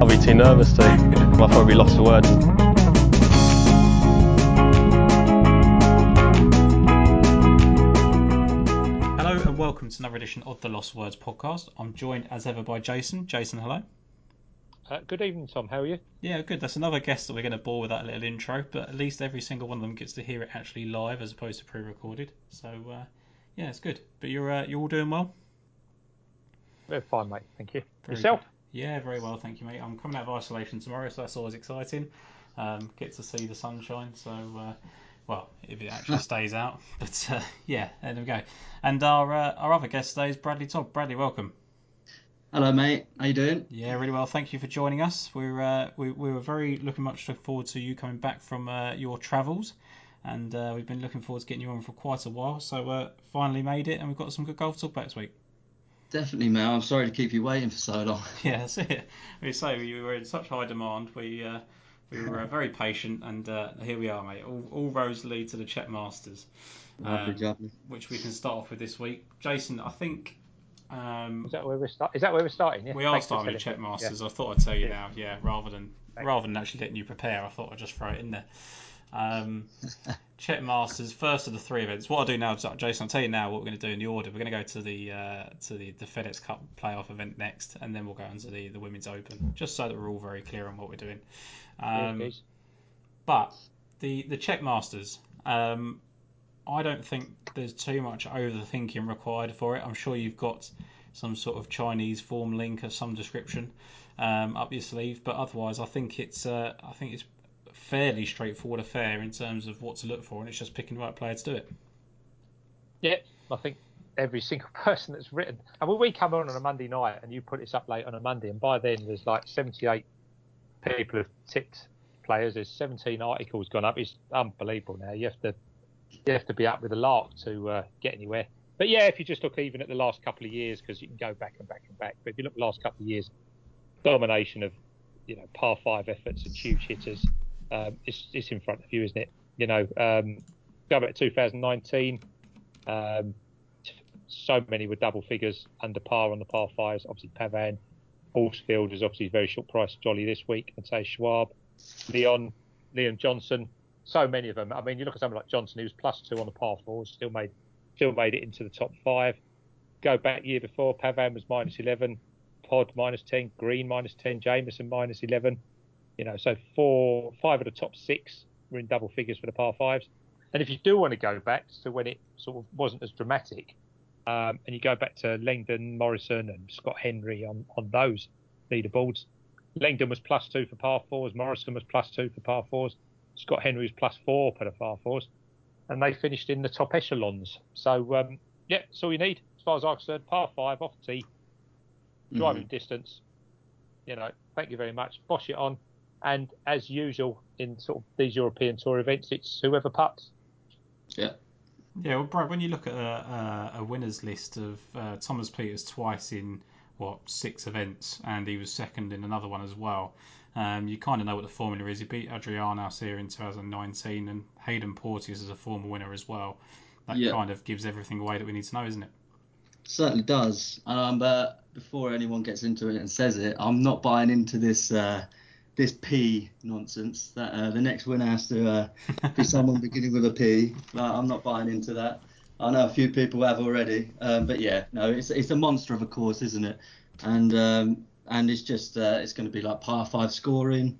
I'll be too nervous to. I'll probably lost for words. Hello and welcome to another edition of the Lost Words podcast. I'm joined as ever by Jason. Jason, hello. Uh, good evening, Tom. How are you? Yeah, good. That's another guest that we're going to bore with that little intro, but at least every single one of them gets to hear it actually live as opposed to pre-recorded. So uh, yeah, it's good. But you're uh, you're all doing well. We're fine, mate. Thank you. Very Yourself? good. Yeah, very well, thank you, mate. I'm coming out of isolation tomorrow, so that's always exciting. Um, get to see the sunshine, so uh, well, if it actually stays out. But uh, yeah, there we go. And our uh, our other guest today is Bradley Todd. Bradley, welcome. Hello, mate. How you doing? Yeah, really well. Thank you for joining us. We're uh, we, we were very looking much looking forward to you coming back from uh, your travels, and uh, we've been looking forward to getting you on for quite a while. So uh, finally made it, and we've got some good golf talk about this week. Definitely, mate. I'm sorry to keep you waiting for so long. Yeah, that's it. We say we were in such high demand. We uh, we were uh, very patient, and uh, here we are, mate. All, all roads lead to the Czech Masters, Lovely um, job. which we can start off with this week. Jason, I think. Um, Is that where we're start? Is that where we're starting? Yeah. We are Thanks starting with the Czech telling me. Masters. I thought I'd tell you Yeah. now, yeah, rather than Thanks. rather than actually letting you prepare, I thought I'd just throw it in there. Um, Czech Masters, first of the three events. What I'll do now, Jason, I'll tell you now what we're going to do in the order. We're going to go to the uh, to the, the FedEx Cup playoff event next, and then we'll go on to the, the Women's Open, just so that we're all very clear on what we're doing. Um, geez. but the the Czech Masters, um, I don't think there's too much overthinking required for it. I'm sure you've got some sort of Chinese form link of some description um, up your sleeve, but otherwise, I think it's uh, I think it's fairly straightforward affair in terms of what to look for, and it's just picking the right player to do it. yeah, I think every single person that's written. And when we come on on a Monday night and you put this up late on a Monday, and by then there's like 78 people have tipped players. There's 17 articles gone up. It's unbelievable now. You have to you have to be up with a lark to uh, get anywhere. But yeah, if you just look even at the last couple of years, because you can go back and back and back. But if you look at the last couple of years, domination of you know par five efforts and huge hitters, um, it's it's in front of you, isn't it? You know, um, go back to 2019. Um, so many were double figures under par on the par fives. Obviously, Pavan, Horsfield is obviously very short price jolly this week. and say Schwab, Leon, Leon Johnson. So many of them. I mean, you look at someone like Johnson, he was plus two on the par fours, still made still made it into the top five. Go back year before, Pavan was minus 11, Pod minus 10, Green minus 10, Jameson minus 11. You know, so four, five of the top six were in double figures for the par fives. And if you do want to go back to when it sort of wasn't as dramatic, um, and you go back to Langdon, Morrison, and Scott Henry on, on those leaderboards, Langdon was plus two for par fours, Morrison was plus two for par fours, Scott Henry was plus four for the par fours, and they finished in the top echelons. So, um, yeah, that's all you need as far as I'm concerned. Par five off tee, driving distance. You know, thank you very much. Bosh it on. And as usual in sort of these European Tour events, it's whoever puts. Yeah. Yeah, well, Brad, when you look at a, a, a winners list of uh, Thomas Pieters twice in what six events, and he was second in another one as well. Um, you kind of know what the formula is. He beat Adriano here in 2019, and Haydn Porteous is a former winner as well. That Yeah. kind of gives everything away that we need to know, isn't it? Certainly does. Um, but before anyone gets into it and says it, I'm not buying into this uh, this P nonsense that uh, the next winner has to uh, be someone beginning with a P. Like, I'm not buying into that. I know a few people have already, um, but yeah, no, it's it's a monster of a course, isn't it? And um, and it's just uh, it's going to be like par five scoring.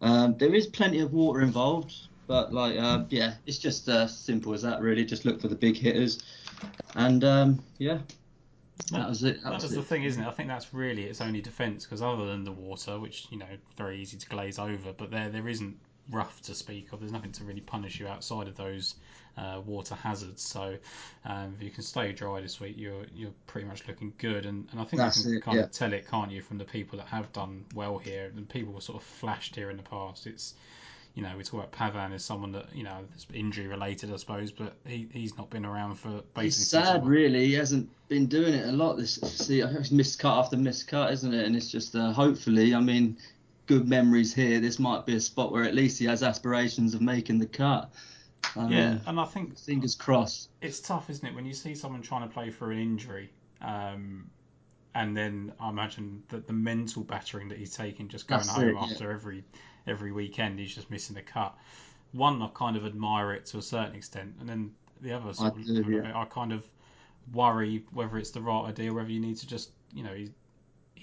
Um, there is plenty of water involved, but like uh, yeah, it's just uh, simple as that really. Just look for the big hitters, and um, that was it. That That was was it. the thing, isn't it? I think that's really its only defence because other than the water, which you know very easy to glaze over, but there there isn't rough to speak of. There's nothing to really punish you outside of those uh, water hazards. So um, if you can stay dry this week, you're you're pretty much looking good. And, and I think That's you can it, kind yeah. of tell it, can't you, from the people that have done well here and people were sort of flashed here in the past. It's you know, we talk about Pavan as someone that, you know, is injury related, I suppose, but he, he's not been around for basically. It's sad, really. He hasn't been doing it a lot. This see, it's missed cut after missed cut, isn't it? And it's just uh, hopefully, I mean, good memories here. This might be a spot where at least he has aspirations of making the cut. I Yeah, and I think fingers crossed. it's tough, isn't it, when you see someone trying to play for an injury Um, and then I imagine that the mental battering that he's taking just going That's home it, yeah. after every every weekend, he's just missing a cut. One, I kind of admire it to a certain extent, and then the other sort of, do, yeah. I kind of worry whether it's the right idea, whether you need to just, you know, he's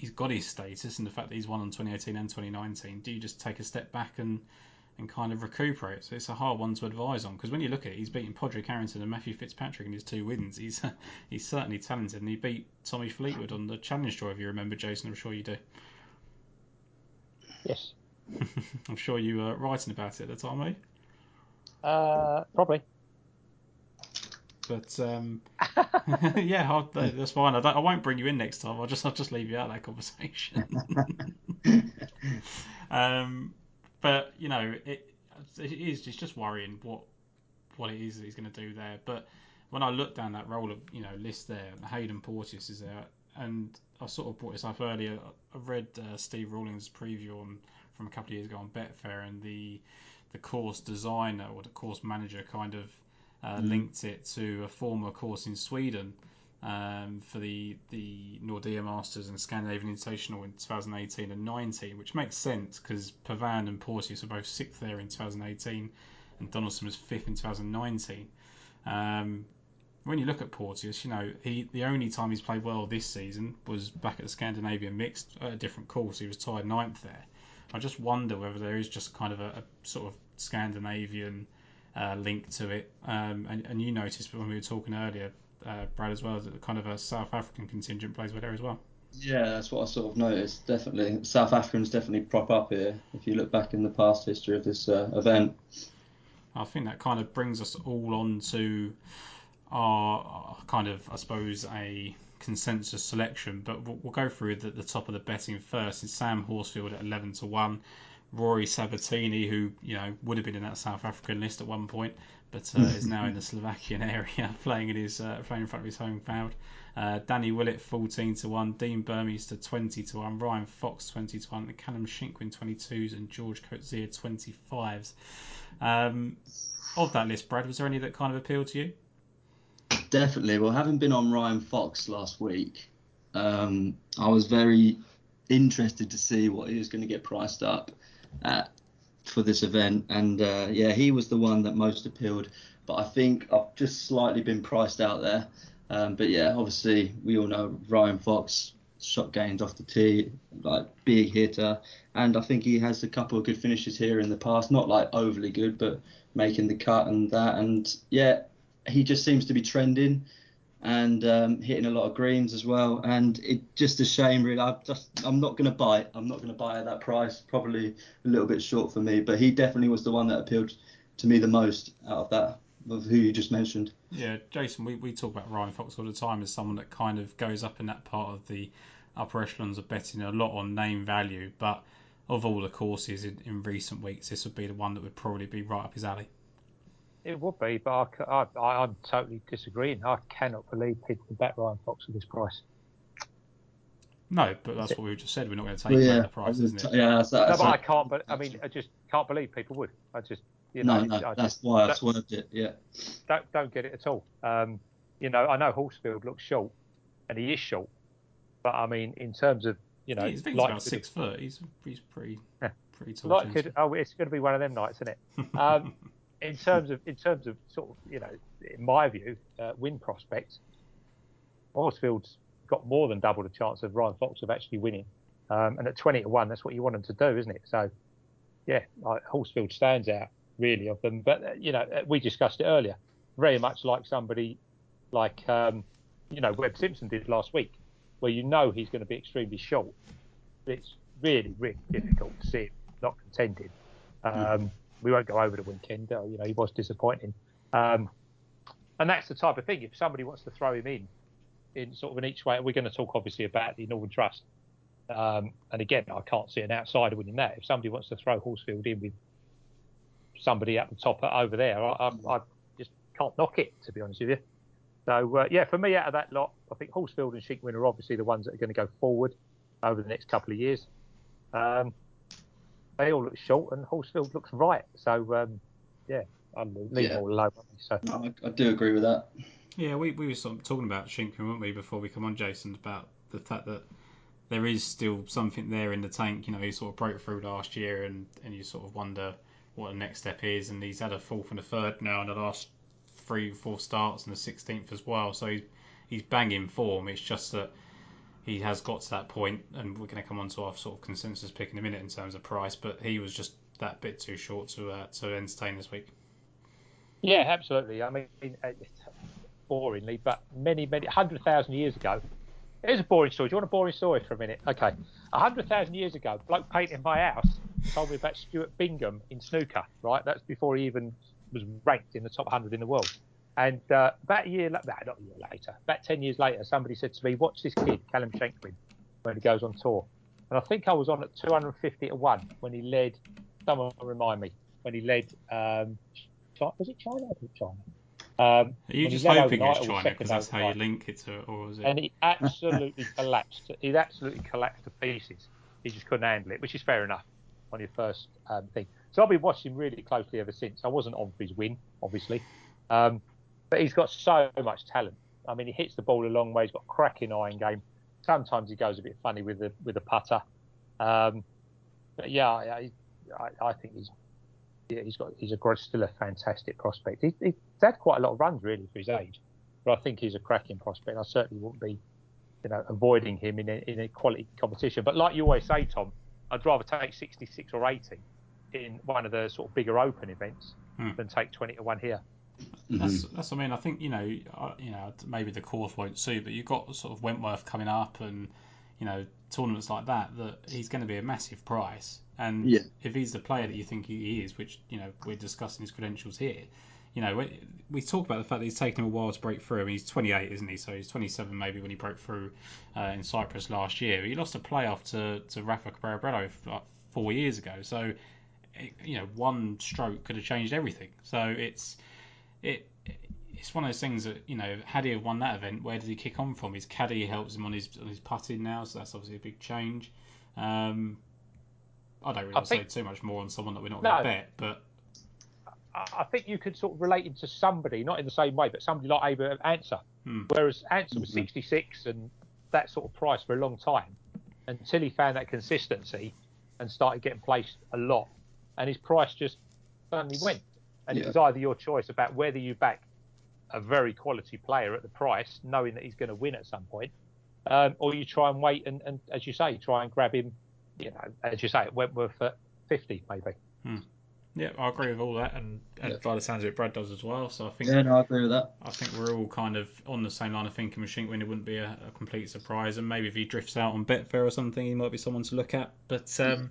he's got his status and the fact that he's won on 2018 and 2019. Do you just take a step back and and kind of recuperate? So it's a hard one to advise on because when you look at it, he's beaten Padraig Harrington and Matthew Fitzpatrick in his two wins. He's he's certainly talented, and he beat Tommy Fleetwood on the Challenge Tour. If you remember, Jason, I'm sure you do. Yes. I'm sure you were writing about it at the time, eh? Uh, probably. But um, yeah, I'll, that's fine. I, don't, I won't bring you in next time. I'll just I'll just leave you out of that conversation. um, but you know, it it is it's just worrying what what it is that he's going to do there. But when I look down that roll of you know list there, Haydn Porteous is there, and I sort of brought this up earlier. I read uh, Steve Rawlings' preview on from a couple of years ago on Betfair, and the the course designer or the course manager kind of uh, Mm. linked it to a former course in Sweden um, for the the Nordea Masters and Scandinavian Invitational in 2018 and 19, which makes sense because Pavan and Porteous were both sixth there in 2018, and Donaldson was fifth in 2019. Um, when you look at Porteous, you know he the only time he's played well this season was back at the Scandinavian Mixed at a different course. He was tied ninth there. I just wonder whether there is just kind of a, a sort of Scandinavian uh, link to it. Um, and, and you noticed when we were talking earlier, uh, Brad, as well, that kind of a South African contingent plays with there as well. Yeah, that's what I sort of noticed. Definitely, South Africans definitely prop up here. If you look back in the past history of this uh, event, I think that kind of brings us all on to our, our kind of, I suppose, a consensus selection. But we'll, we'll go through the, the top of the betting first. It's Sam Horsfield at 11 to 1. Rory Sabatini, who you know would have been in that South African list at one point, but uh, is now in the Slovakian area, playing in his uh, playing in front of his home crowd. Uh, Danny Willett 14 to one, Dean Burmester 20 to one, Ryan Fox 20 to one, Callum Shinkwin 22s, and George Coetzee 25s. Um, of that list, Brad, was there any that kind of appealed to you? Definitely. Well, having been on Ryan Fox last week, um, I was very interested to see what he was going to get priced up at for this event, and uh, yeah, he was the one that most appealed. But I think I've just slightly been priced out there. Um, but yeah, obviously we all know Ryan Fox shot gains off the tee, like big hitter, and I think he has a couple of good finishes here in the past. Not like overly good, but making the cut and that. And yeah, he just seems to be trending and um, hitting a lot of greens as well. And it just a shame, really. I just I'm not going to buy it. I'm not going to buy at that price. Probably a little bit short for me, but he definitely was the one that appealed to me the most out of that of who you just mentioned. Yeah, Jason, we, we talk about Ryan Fox all the time as someone that kind of goes up in that part of the upper echelons of betting a lot on name value, but of all the courses in, in recent weeks, this would be the one that would probably be right up his alley. It would be, but I, I, I'm totally disagreeing. I cannot believe people can bet Ryan Fox at this price. No, but that's what we just said. We're not going to take Well, yeah, at the price, isn't it? yeah, that's, No, that's, but I can't. But I mean, I just can't believe people would. I just, you no, know, no, I that's just why I that- swerved it. Yeah, don't don't get it at all. Um, you know, I know Horsfield looks short, and he is short, but I mean, in terms of you know, Yeah, he's like about six foot. He's he's pretty Yeah. pretty tall. like could, oh, it's going to be one of them nights, isn't it? Um, in terms of in terms of sort of you know, in my view, uh, win prospects, Horsfield's got more than double the chance of Ryan Fox of actually winning. Um, and at 20 to 1, that's what you want them to do, isn't it? So, yeah, like, Horsfield stands out really of them. But, uh, you know, uh, we discussed it earlier. Very much like somebody like, um, you know, Webb Simpson did last week, where you know he's going to be extremely short. It's really, really difficult to see him not contending. Um, we won't go over the weekend. Uh, you know, he was disappointing. Um, and that's the type of thing. If somebody wants to throw him in, in sort of an each way, we're going to talk obviously about the Northern Trust. Um, and again, I can't see an outsider winning that. If somebody wants to throw Horsfield in with somebody at the top over there, I, I, I just can't knock it, to be honest with you. So, uh, yeah, for me, out of that lot, I think Horsfield and Shinkwin are obviously the ones that are going to go forward over the next couple of years. Um, they all look short, and Horsfield looks right. So, um, yeah, I'll leave Yeah. it all alone. So, I, I do agree with that. Yeah, we, we were sort of talking about Shinkwin, weren't we, before we come on, Jason, about the fact that there is still something there in the tank. You know, he sort of broke through last year, and, and you sort of wonder what the next step is. And he's had a fourth and a third now in the last three, four starts, and the 16th as well. So he's, he's banging form. It's just that he has got to that point, and we're going to come on to our sort of consensus pick in a minute in terms of price, but he was just that bit too short to uh, to entertain this week. Yeah, absolutely. I mean, boringly, but many, many, 100,000 years ago, Here's a boring story. Do you want a boring story for a minute? Okay. Hundred thousand years ago, bloke painting my house told me about Stuart Bingham in snooker. Right, that's before he even was ranked in the top hundred in the world. And uh, about a year, not a year later, about ten years later, somebody said to me, "Watch this kid, Callum Shinkwin, when he goes on tour." And I think I was on at 250 to one when he led. Someone remind me when he led. Um, was it China? Was it China? Um, Are you just hoping it's China because that's how you link it to, or is it? And he absolutely collapsed. He absolutely collapsed to pieces. He just couldn't handle it, which is fair enough on your first um, thing. So I've been watching really closely ever since. I wasn't on for his win, obviously, um, but he's got so much talent. I mean, he hits the ball a long way. He's got a cracking iron game. Sometimes he goes a bit funny with the with the putter. Um, but yeah, I, I, I think he's yeah, he's got he's a still a fantastic prospect. He, he's had quite a lot of runs really for his age, but I think he's a cracking prospect. I certainly wouldn't be, you know, avoiding him in a, in a quality competition. But like you always say, Tom, I'd rather take 66 or 80 in one of the sort of bigger open events hmm. than take 20 to one here. That's, that's what I mean. I think you know, you know, maybe the course won't suit, but you've got sort of Wentworth coming up, and you know, tournaments like that. That he's going to be a massive price. And yeah. if he's the player that you think he is, which you know we're discussing his credentials here, you know we, we talk about the fact that he's taken a while to break through. I mean, he's 28, isn't he? So he's 27 maybe when he broke through uh, in Cyprus last year. He lost a playoff to to Rafa Cabrera like four years ago. So you know one stroke could have changed everything. So it's it it's one of those things that you know had he have won that event, where did he kick on from? His caddy helps him on his on his putting now, so that's obviously a big change. Um, I don't really I think, say too much more on someone that we're not no, going to bet, but I think you could sort of relate him to somebody, not in the same way, but somebody like Abraham Ancer. Hmm. Whereas Ancer was 66 and that sort of price for a long time until he found that consistency and started getting placed a lot, and his price just suddenly went. And yeah. it was either your choice about whether you back a very quality player at the price, knowing that he's going to win at some point, um, or you try and wait and, and, as you say, try and grab him you know, as you say, it Wentworth at 50 maybe. Hmm. Yeah, I agree with all that, and, and yeah. by the sounds of it, Brad does as well. So I think yeah, no, I agree with that. I think we're all kind of on the same line of thinking. With Shinkwin, it wouldn't be a, a, complete surprise, and maybe if he drifts out on Betfair or something, he might be someone to look at. But um,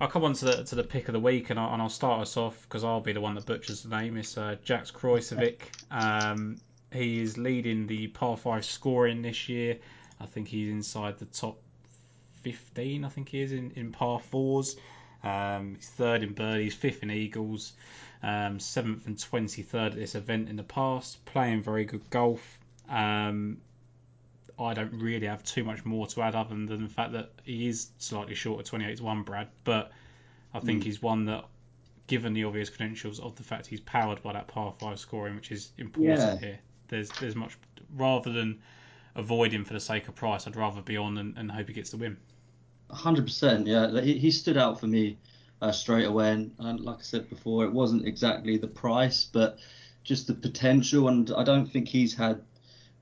I'll come on to the to the pick of the week, and I'll, and I'll start us off because I'll be the one that butchers the name. It's uh, Jacques Kruyswijk. Um, he is leading the par five scoring this year. I think he's inside the top 15, I think he is in, in par fours. Um, he's third in birdies, fifth in eagles, um, seventh and 23rd at this event in the past. Playing very good golf. Um, I don't really have too much more to add other than the fact that he is slightly short of 28 to 1, Brad. But I think mm. he's one that, given the obvious credentials of the fact he's powered by that par 5 scoring, which is important yeah. here, there's there's much rather than avoid him for the sake of price. I'd rather be on and, and hope he gets the win. Hundred percent, yeah. He, he stood out for me uh, straight away, and, and, like I said before, it wasn't exactly the price, but just the potential. And I don't think he's had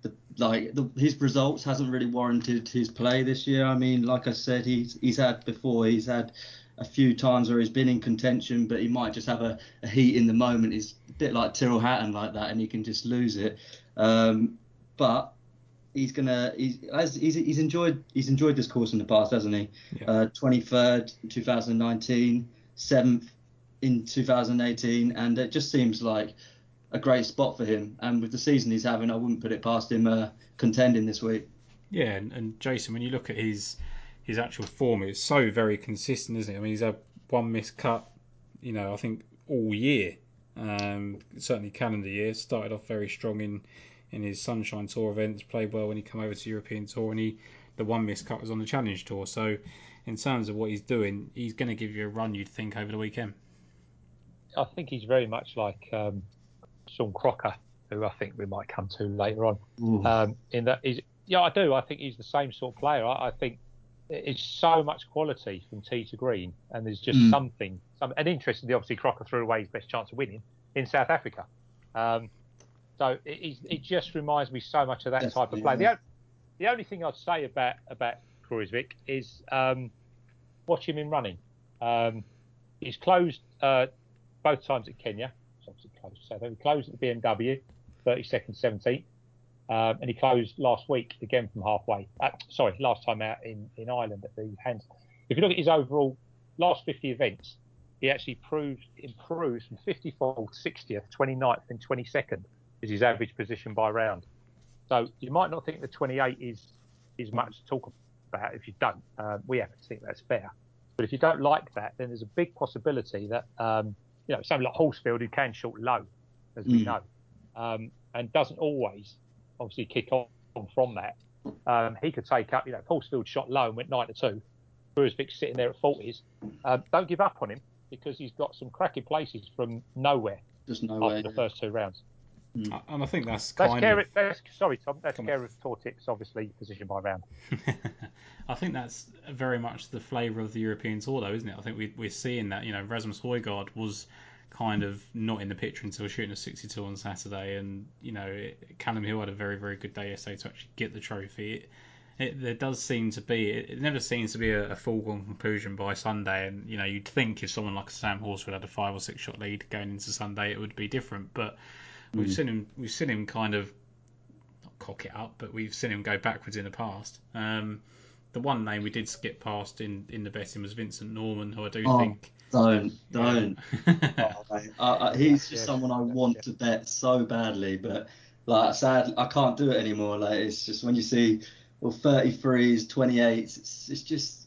the like the, his results hasn't really warranted his play this year. I mean, like I said, he's he's had before. He's had a few times where he's been in contention, but he might just have a, a heat in the moment. He's a bit like Tyrrell Hatton like that, and he can just lose it. Um, but he's gonna he's, he's he's enjoyed he's enjoyed this course in the past, hasn't he? Twenty third, yeah. uh, 2019, seventh in 2018, and it just seems like a great spot for him. And with the season he's having, I wouldn't put it past him uh, contending this week. Yeah, and, and, Jason, when you look at his his actual form, it's so very consistent, isn't it? I mean, he's had one missed cut, you know, I think all year. Um, certainly calendar year started off very strong in in his Sunshine Tour events, played well when he came over to European Tour, and he the one missed cut was on the Challenge Tour. So, in terms of what he's doing, he's going to give you a run. You'd think over the weekend. I think he's very much like um, Sean Crocker who I think we might come to later on. Ooh. Um, in that, he's, yeah, I do. I think he's the same sort of player. I, I think it's so much quality from tee to green, and there's just Mm. something. Some, and interestingly, obviously, Crocker threw away his best chance of winning in South Africa. Um, so it, it just reminds me so much of that type of play. The, yeah. the only thing I'd say about about Kruyswijk is um, watch him in running. Um, he's closed uh, both times at Kenya. So he closed at the BMW, 32nd, 17th. Um, and he closed last week again from halfway. Uh, sorry, last time out in, in Ireland at the hands. If you look at his overall last 50 events, he actually proved improves from 54th, 60th, 29th, and 22nd is his average position by round. So you might not think the 28 is is much to talk about if you don't. Uh, we have to think that's fair. But if you don't like that, then there's a big possibility that um, you know something like Horsfield who can short low, as we Mm. know, um, and doesn't always obviously kick on from that. Um, he could take up, you know, Horsfield shot low and went nine to two. Kruyswijk sitting there at 40s. Um, don't give up on him because he's got some cracking places from nowhere Just no after the first two rounds. Mm. And I think that's That's kind care. of. That's, sorry, Tom. That's Come on. care of tour tips, obviously position by round. I think that's very much the flavour of the European tour, though, isn't it? I think we, we're seeing that. You know, Rasmus Højgaard was kind of not in the picture until shooting a 62 on Saturday, and you know, it, Calum Hill had a very, very good day yesterday to actually get the trophy. It, it, there does seem to be. It, it never seems to be a, a foregone conclusion by Sunday, and you know, you'd think if someone like Sam Horsfield had a five or six shot lead going into Sunday, it would be different. But we've seen him. We've seen him kind of not cock it up, but we've seen him go backwards in the past. Um, the one name we did skip past in, in the betting was Vincent Norrman, who I do Oh, think. Don't, don't. Yeah. Oh, mate. I, I, he's just someone I want to bet so badly, but like sadly I can't do it anymore. Like it's just when you see well 33s, 28s, it's it's just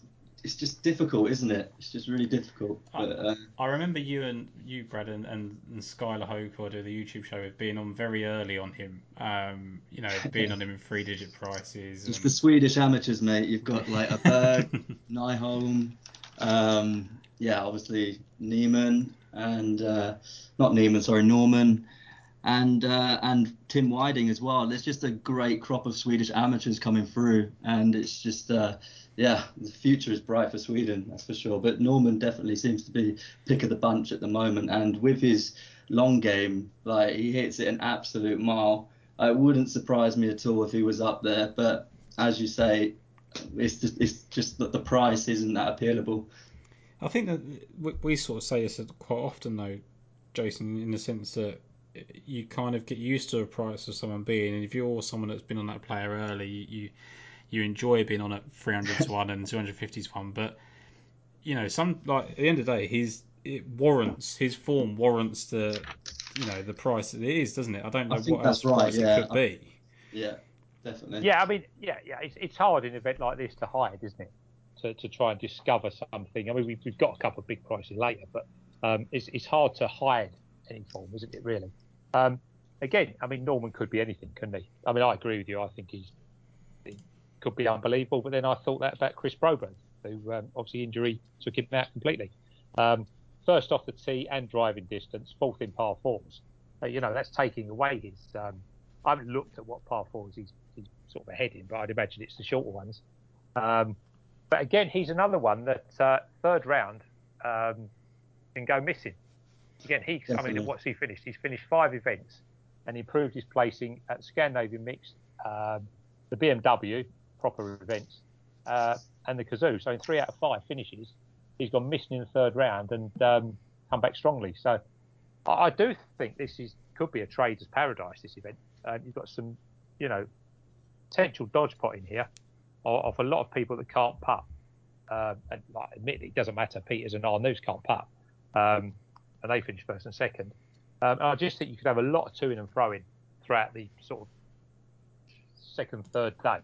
it's just difficult, isn't it? It's just really difficult. But uh, I remember you and you, Brad, and, and, and Skylar Hope, who I do the YouTube show with, being on very early on him. Um, you know, being on him in three digit prices. just and- the Swedish amateurs, mate. You've got like a Berg, Nyholm, um, yeah, obviously Neiman and uh, not Neiman, sorry, Norrman, and uh, and Tim Widing as well. There's just a great crop of Swedish amateurs coming through, and it's just uh, yeah, the future is bright for Sweden, that's for sure. But Norrman definitely seems to be pick of the bunch at the moment, and with his long game, like he hits it an absolute mile. It wouldn't surprise me at all if he was up there, but as you say, it's just it's just that the price isn't that appealable. I think that we sort of say this quite often, though, Jason, in the sense that you kind of get used to a price of someone being, and if you're someone that's been on that player early, you you, you enjoy being on at 300 to one and 250 to one. But you know, some like at the end of the day, his it warrants his form warrants the you know the price that it is, doesn't it? I don't know I think what else that's right, price yeah. it could be. Yeah, definitely. Yeah, I mean, yeah, yeah, it's, it's hard in an event like this to hide, isn't it? To, to try and discover something. I mean, we've, we've got a couple of big prices later, but um, it's, it's hard to hide form, isn't it, really? Um, again, I mean, Norrman could be anything, couldn't he? I mean, I agree with you. I think he's he could be unbelievable, but then I thought that about Chris Broberg, who um, obviously injury took him out completely. Um, first off the tee and driving distance, fourth in par fours. Uh, you know, that's taking away his. Um, I haven't looked at what par fours he's, he's sort of ahead in, but I'd imagine it's the shorter ones. Um, but again, he's another one that uh, third round um, can go missing. Again, he, I mean, what's he finished? He's finished five events and improved his placing at Scandinavian Mixed, um, the BMW, proper events, uh, and the Cazoo. So in three out of five finishes, he's gone missing in the third round and um, come back strongly. So I, I do think this is could be a trader's paradise. This event, uh, you've got some, you know, potential dodge pot in here of, of a lot of people that can't putt. Um, and like, admittedly, it doesn't matter. Pieters and Arnaus can't putt, um, and they finished first and second. Um, and I just think you could have a lot of to in and throw in throughout the sort of second, third day.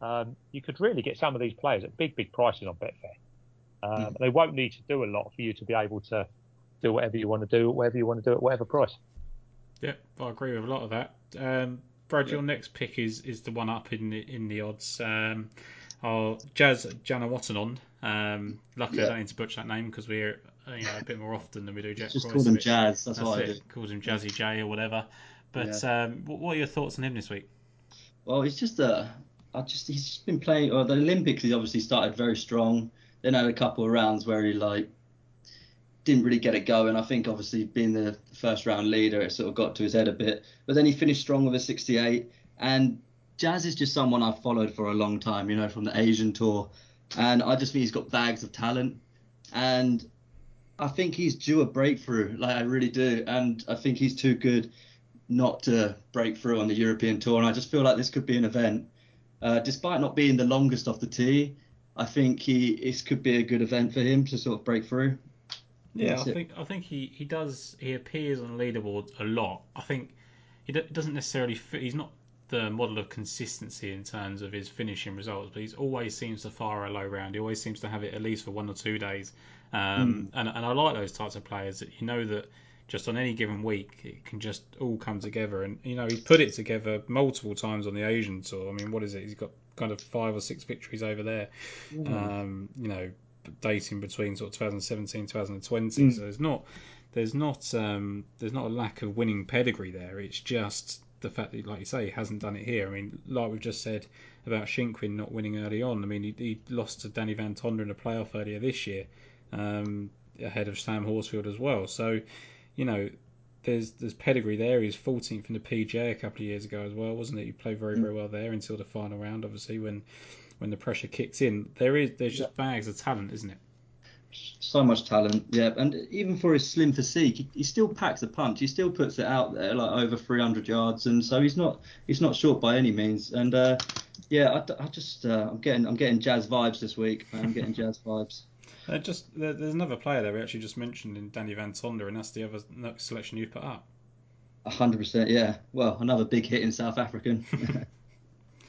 Um, you could really get some of these players at big, big prices on Betfair. Um, They won't need to do a lot for you to be able to do whatever you want to do, whatever you want to do at whatever price. Yep, I agree with a lot of that. Um, Brad, your next pick is, is the one up in the in the odds. Um, Jazz Janewattananond. Um, luckily, I don't need to butcher that name because we're uh, you know a bit more often than we do Jack Just Cross. call them Jazz. That's, That's what I do. it. Calls him Jazzy J or whatever. But um, what are your thoughts on him this week? Well, it's just uh, I just he's just been playing. Well, the Olympics he obviously started very strong. Then had a couple of rounds where he like didn't really get it going. I think obviously being the first round leader, it sort of got to his head a bit. But then he finished strong with a 68. And Jazz is just someone I've followed for a long time, you know, from the Asian tour. And I just think he's got bags of talent. And I think he's due a breakthrough. Like I really do. And I think he's too good not to break through on the European tour. And I just feel like this could be an event. Uh, despite not being the longest off the tee, I think he this could be a good event for him to sort of break through. Yeah, I think I think he, he does he appears on leaderboards a lot. I think he doesn't necessarily fit, he's not the model of consistency in terms of his finishing results, but he always seems to fire a low round. He always seems to have it at least for one or two days. Um, mm. and, and I like those types of players that you know that just on any given week it can just all come together. And you know he's put it together multiple times on the Asian tour. I mean, what is it? He's got kind of five or six victories over there. Mm. Um, you know, dating between sort of 2017 2020 mm. so there's not there's not um, there's not a lack of winning pedigree there it's just the fact that like you say he hasn't done it here I mean like we've just said about Shinkwin not winning early on I mean he, he lost to Danny Van Tonder in a playoff earlier this year um, ahead of Sam Horsfield as well so you know there's there's pedigree there. He was 14th in the PGA a couple of years ago as well, wasn't it? He played very very well there until the final round. Obviously, when when the pressure kicks in. There is there's just bags of talent, isn't it? So much talent, yeah. And even for his slim physique, he, he still packs a punch. He still puts it out there, like over 300 yards, and so he's not he's not short by any means. And uh, yeah, I, I just uh, I'm getting I'm getting jazz vibes this week. I'm getting jazz vibes. Uh, just there's another player there we actually just mentioned in Danny Van Tonder, and that's the other next selection you've put up. hundred percent, yeah. Well, another big hit in South African.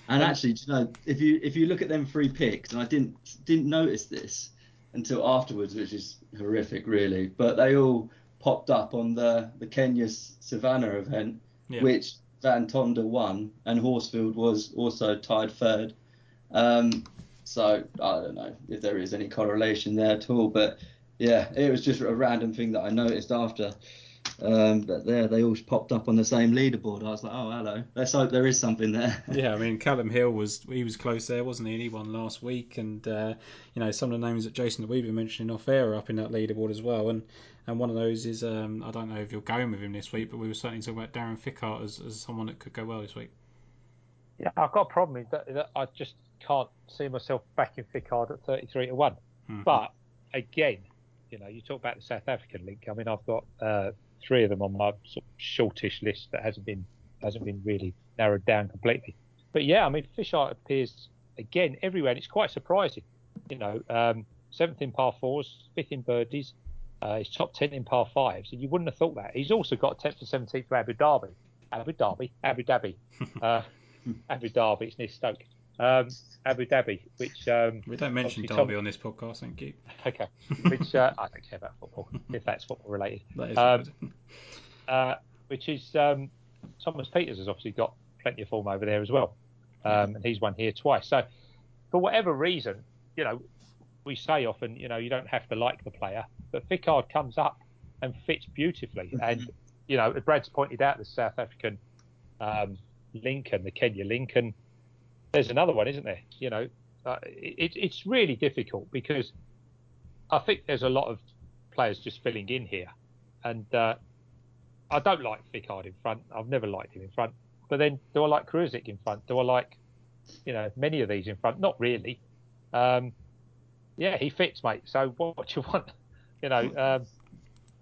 And actually, you know, if you if you look at them three picks, and I didn't didn't notice this until afterwards, which is horrific, really. But they all popped up on the the Kenya Savannah event, yeah. which Van Tonder won, and Horsfield was also tied third. Um, so I don't know if there is any correlation there at all, but yeah, it was just a random thing that I noticed after. Um, but there, they all popped up on the same leaderboard. I was like, oh, hello. Let's hope there is something there. yeah, I mean, Calum Hill was he was close there, wasn't he? And he won last week, and uh, you know some of the names that Jason that we've been mentioning off air are up in that leaderboard as well. And and one of those is um, I don't know if you're going with him this week, but we were certainly talking about Darren Fichardt as, as someone that could go well this week. Yeah, I've got a problem with that, that I just can't see myself backing Fichardt at 33 to one. Mm-hmm. But again, you know, you talk about the South African link. I mean, I've got uh, three of them on my sort of shortish list that hasn't been hasn't been really narrowed down completely. But yeah, I mean, Fichardt appears again everywhere, and it's quite surprising. You know, um, seventh in par fours, fifth in birdies, uh, he's top ten in par fives, and you wouldn't have thought that. He's also got tenth and seventeenth for Abu Dhabi, Abu Dhabi, Abu Dhabi, uh, Abu Dhabi. It's near Stoke. Um, Abu Dhabi, which um, we don't mention Derby Tom... on this podcast. Thank you. Okay, which uh, I don't care about football if that's football related. That is um, uh, which is um, Thomas Pieters has obviously got plenty of form over there as well, um, and he's won here twice. So for whatever reason, you know, we say often, you know, you don't have to like the player, but Fichardt comes up and fits beautifully. And you know, Brad's pointed out the South African um, Lincoln, the Kenya Lincoln there's another one, isn't there? You know, uh, it, it's really difficult because I think there's a lot of players just filling in here, and uh, I don't like Fichardt in front. I've never liked him in front. But then, do I like Kruyswijk in front? Do I like, you know, many of these in front? Not really. Um, yeah, he fits, mate. So what, what you want? You know, um,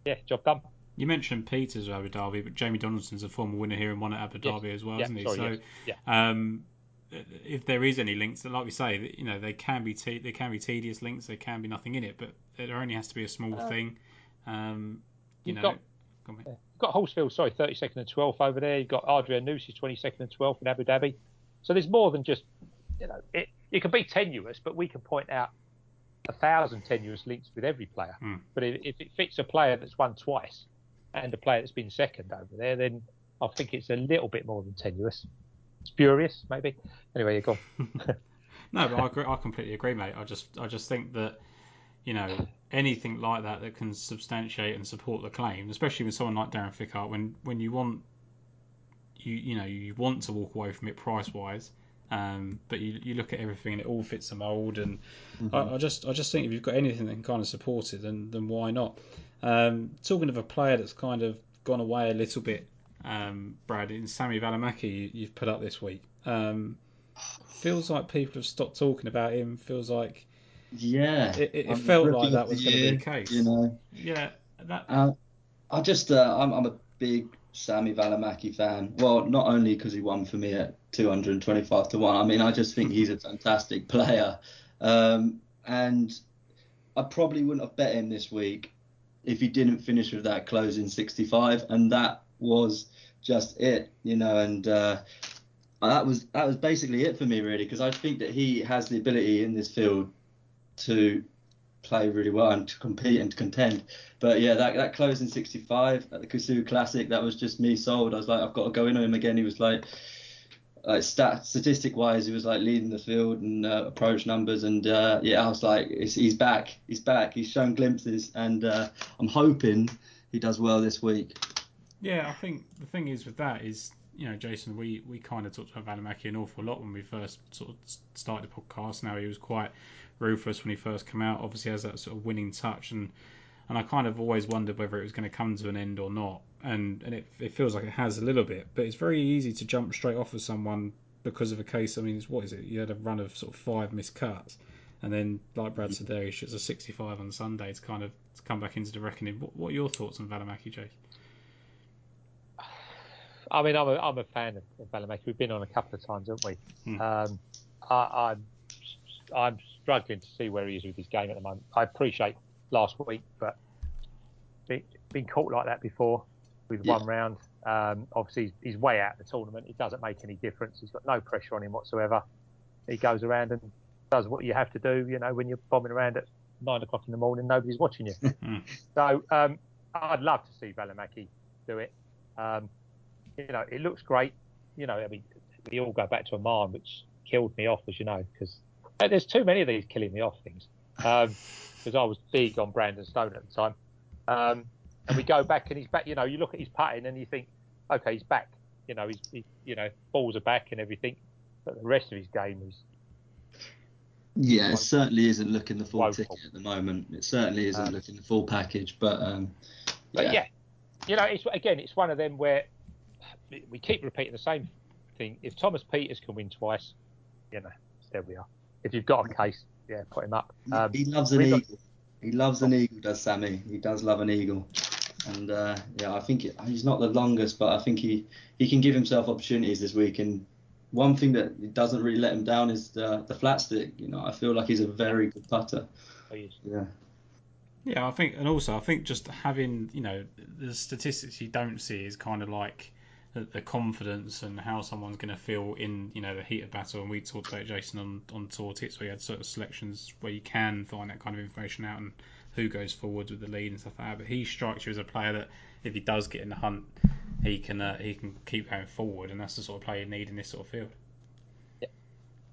yeah, job done. You mentioned Pieters Abu Dhabi, but Jamie Donaldson's a former winner here and won at Abu Dhabi yes. as well, yeah, isn't he? Sorry, so, yes. yeah. um, if there is any links, like we say, you know, they can be te- they can be tedious links. There can be nothing in it, but there only has to be a small uh, thing. Um, you know, got, go you've got Horsfield, sorry, 32nd and 12th over there. You've got Adri Arnaus, 22nd and 12th in Abu Dhabi. So there's more than just, you know, it, it can be tenuous, but we can point out a thousand tenuous links with every player. Mm. But if, if, it fits a player that's won twice and a player that's been second over there, then I think it's a little bit more than tenuous spurious, maybe. Anyway, you go. no, but I, agree, I completely agree, mate. I just I just think that you know anything like that that can substantiate and support the claim, especially with someone like Darren Fichardt, when when you want you you know you want to walk away from it price wise. Um, but you, you look at everything and it all fits the mould, and Mm-hmm. I, I just I just think if you've got anything that can kind of support it, then then why not? Um, talking of a player that's kind of gone away a little bit, um, Brad, in Sami Valimaki, you, you've put up this week. Um, feels like people have stopped talking about him. Feels like Yeah, It- it I'm felt like that was gonna be the case. You know, yeah, that uh, I just uh, I'm, I'm a big Sami Valimaki fan. Well, not only because he won for me at 225 to one. I mean, I just think he's a fantastic player, um, and I probably wouldn't have bet him this week if he didn't finish with that closing 65, and that was just it, you know, and. Uh, that was that was basically it for me really because I think that he has the ability in this field to play really well and to compete and to contend. But yeah, that that closing 65 at the Cazoo Classic, that was just me sold. I was like, I've got to go in on him again. He was like, like stat statistic wise, he was like leading the field and uh, approach numbers. And uh, yeah, I was like, he's back, he's back. He's shown glimpses, and uh, I'm hoping he does well this week. Yeah, I think the thing is with that is, you know, Jason, we, we kind of talked about Valimaki an awful lot when we first sort of started the podcast. Now he was quite ruthless when he first came out. Obviously has that sort of winning touch, and and I kind of always wondered whether it was going to come to an end or not. And and it, it feels like it has a little bit, but it's very easy to jump straight off of someone because of a case. I mean, it's, what is it? You had a run of sort of five missed cuts. And then, like Brad said there, he shoots a 65 on Sunday to kind of to come back into the reckoning. What, what are your thoughts on Valimaki, Jason? I mean, I'm a, I'm a fan of, of Valimaki. We've been on a couple of times, haven't we? Hmm. Um, I, I'm I'm struggling to see where he is with his game at the moment. I appreciate last week, but been, been caught like that before with Yeah. one round. Um, obviously, he's, he's way out of the tournament. It doesn't make any difference. He's got no pressure on him whatsoever. He goes around and does what you have to do. You know, when you're bombing around at nine o'clock in the morning, nobody's watching you. Hmm. so um, I'd love to see Valimaki do it. Um, you know, it looks great. You know, I mean, we all go back to Oman, which killed me off, as you know, because there's too many of these killing me off things. Because I was big on Brandon Stone at the time. Um, and we go back and he's back. You know, you look at his putting and you think, okay, he's back. You know, he's, he, you know, balls are back and everything. But the rest of his game is Yeah, it certainly isn't looking the full Woeful. ticket at the moment. It certainly isn't Um, looking the full package, but um, But yeah. you know, it's again, it's one of them where we keep repeating the same thing. If Thomas Pieters can win twice, you know, there we are. If you've got a case, yeah, put him up. Um, he loves an we've got- eagle. He loves an eagle, does Sami? He does love an eagle, and uh, yeah, I think it, he's not the longest, but I think he he can give himself opportunities this week. And one thing that doesn't really let him down is the the flat stick. You know, I feel like he's a very good putter. he is. Yeah. Yeah, I think, and also I think just having, you know, the statistics you don't see is kind of like the, the confidence and how someone's going to feel in, you know, the heat of battle. And we talked about Jason on on tour tips where you had sort of selections where you can find that kind of information out and who goes forward with the lead and stuff like that. But he strikes you as a player that if he does get in the hunt, he can uh, he can keep going forward, and that's the sort of player you need in this sort of field. Yeah.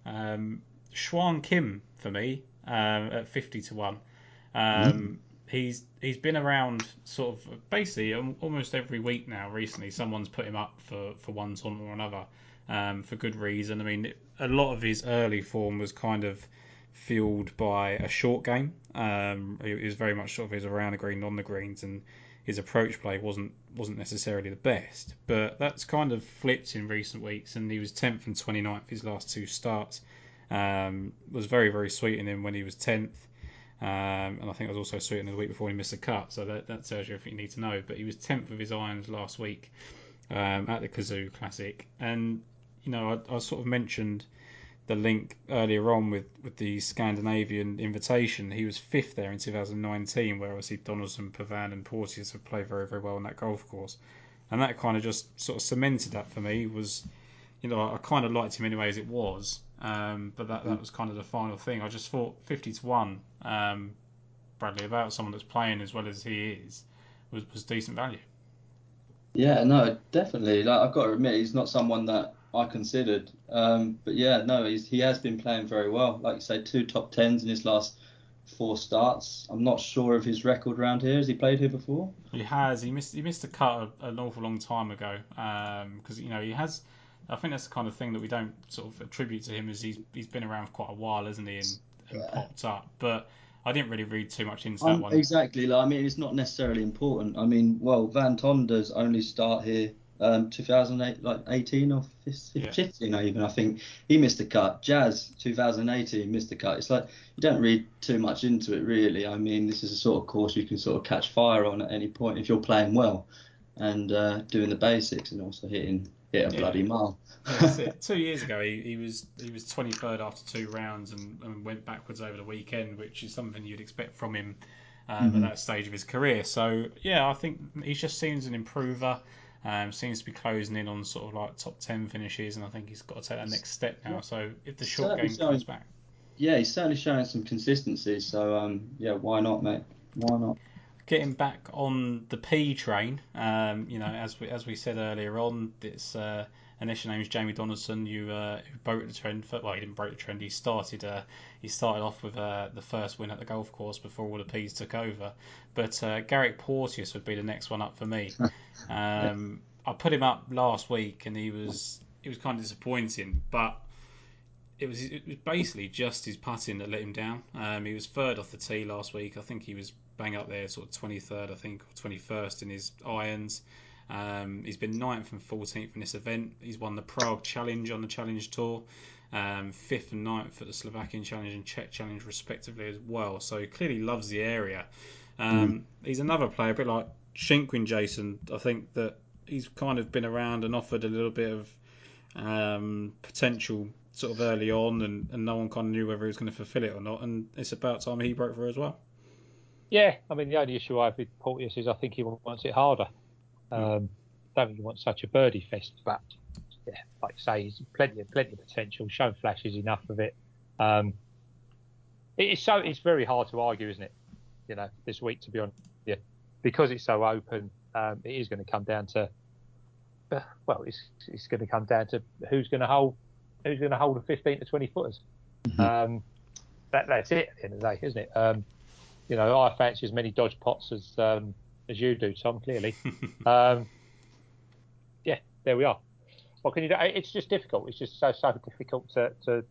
Um, Sihwan Kim for me um, at fifty to one. Um, He's he's been around sort of basically almost every week now. Recently, someone's put him up for, for one tournament or another, um, for good reason. I mean, a lot of his early form was kind of fueled by a short game. Um, it was very much sort of his around the green, on the greens, and his approach play wasn't wasn't necessarily the best. But that's kind of flipped in recent weeks, and he was 10th and 29th his last two starts. Um, was very very sweet in him when he was 10th. Um, and I think I was also sweet in the week before he missed a cut, so that, that tells you everything you need to know. But he was 10th of his irons last week um, at the Cazoo Classic, and you know I, I sort of mentioned the link earlier on with, with the Scandinavian invitation. He was fifth there in 2019, where obviously Donaldson, Pavan, and Porteous have played very, very well on that golf course. And that kind of just sort of cemented that for me. Was, you know, I, I kind of liked him anyway as it was, um, but that, that was kind of the final thing. I just thought 50 to 1, um, Bradley, about someone that's playing as well as he is, was, was decent value. Yeah, no, definitely. Like I've got to admit, he's not someone that I considered. Um, but yeah, no, he's, he has been playing very well. Like you say, two top tens in his last four starts. I'm not sure of his record round here. Has he played here before? He has. He missed. He missed a cut a, an awful long time ago. Because um, you know he has. I think that's the kind of thing that we don't sort of attribute to him, is he's he's been around for quite a while, hasn't he, and, and yeah. popped up. But I didn't really read too much into that um, one. Exactly. Like, I mean, it's not necessarily important. I mean, well, Van Tonder's only start here um, 2008, like 18 or 15, yeah. even. I think he missed a cut. Jazz 2018 missed a cut. It's like you don't read too much into it, really. I mean, this is a sort of course you can sort of catch fire on at any point if you're playing well and uh, doing the basics and also hitting hit a yeah. bloody mile. yeah, two years ago, he, he was he was 23rd after two rounds and, and, went backwards over the weekend, which is something you'd expect from him um, mm-hmm. at that stage of his career. So yeah, I think he just seems an improver. Um, seems to be closing in on sort of like top 10 finishes, and I think he's got to take that next step now. So if the short certainly game showing, comes back, yeah, he's certainly showing some consistency. So um, yeah, why not, mate? Why not? Getting back on the P train, um, you know, as we as we said earlier on, it's uh, initial name is Jamie Donaldson. You uh, who broke the trend. For, well, he didn't break the trend. He started uh, he started off with uh, the first win at the golf course before all the P's took over. But uh, Garrick Porteous would be the next one up for me. Um, I put him up last week, and he was he was kind of disappointing, but. It was, it was basically just his putting that let him down. Um, he was third off the tee last week. I think he was bang up there, sort of 23rd, I think, or 21st in his irons. Um, he's been 9th and 14th in this event. He's won the Prague Challenge on the Challenge Tour, um, 5th and 9th at the Slovakian Challenge and Czech Challenge, respectively, as well. So he clearly loves the area. Um, mm. He's another player, a bit like Shinkwin Jason. I think that he's kind of been around and offered a little bit of um, potential sort of early on, and, and no one kind of knew whether he was going to fulfill it or not. And it's about time he broke through as well. Yeah, I mean the only issue I have with Porteous is I think he wants it harder. Um, don't think he wants such a birdie fest, but yeah, like you say, he's plenty of plenty of potential. Shown flashes enough of it. Um, it's so it's very hard to argue, isn't it? You know, this week to be honest, yeah, because it's so open, um, it is going to come down to uh, well, it's it's going to come down to who's going to hold who's going to hold the 15 to 20 footers. Mm-hmm. Um, that, that's it at the end of the day, isn't it? Um, you know, I fancy as many dodge pots as um, as you do, Tom. Clearly, um, yeah, there we are. What can you do? It's just difficult. It's just so so difficult to, to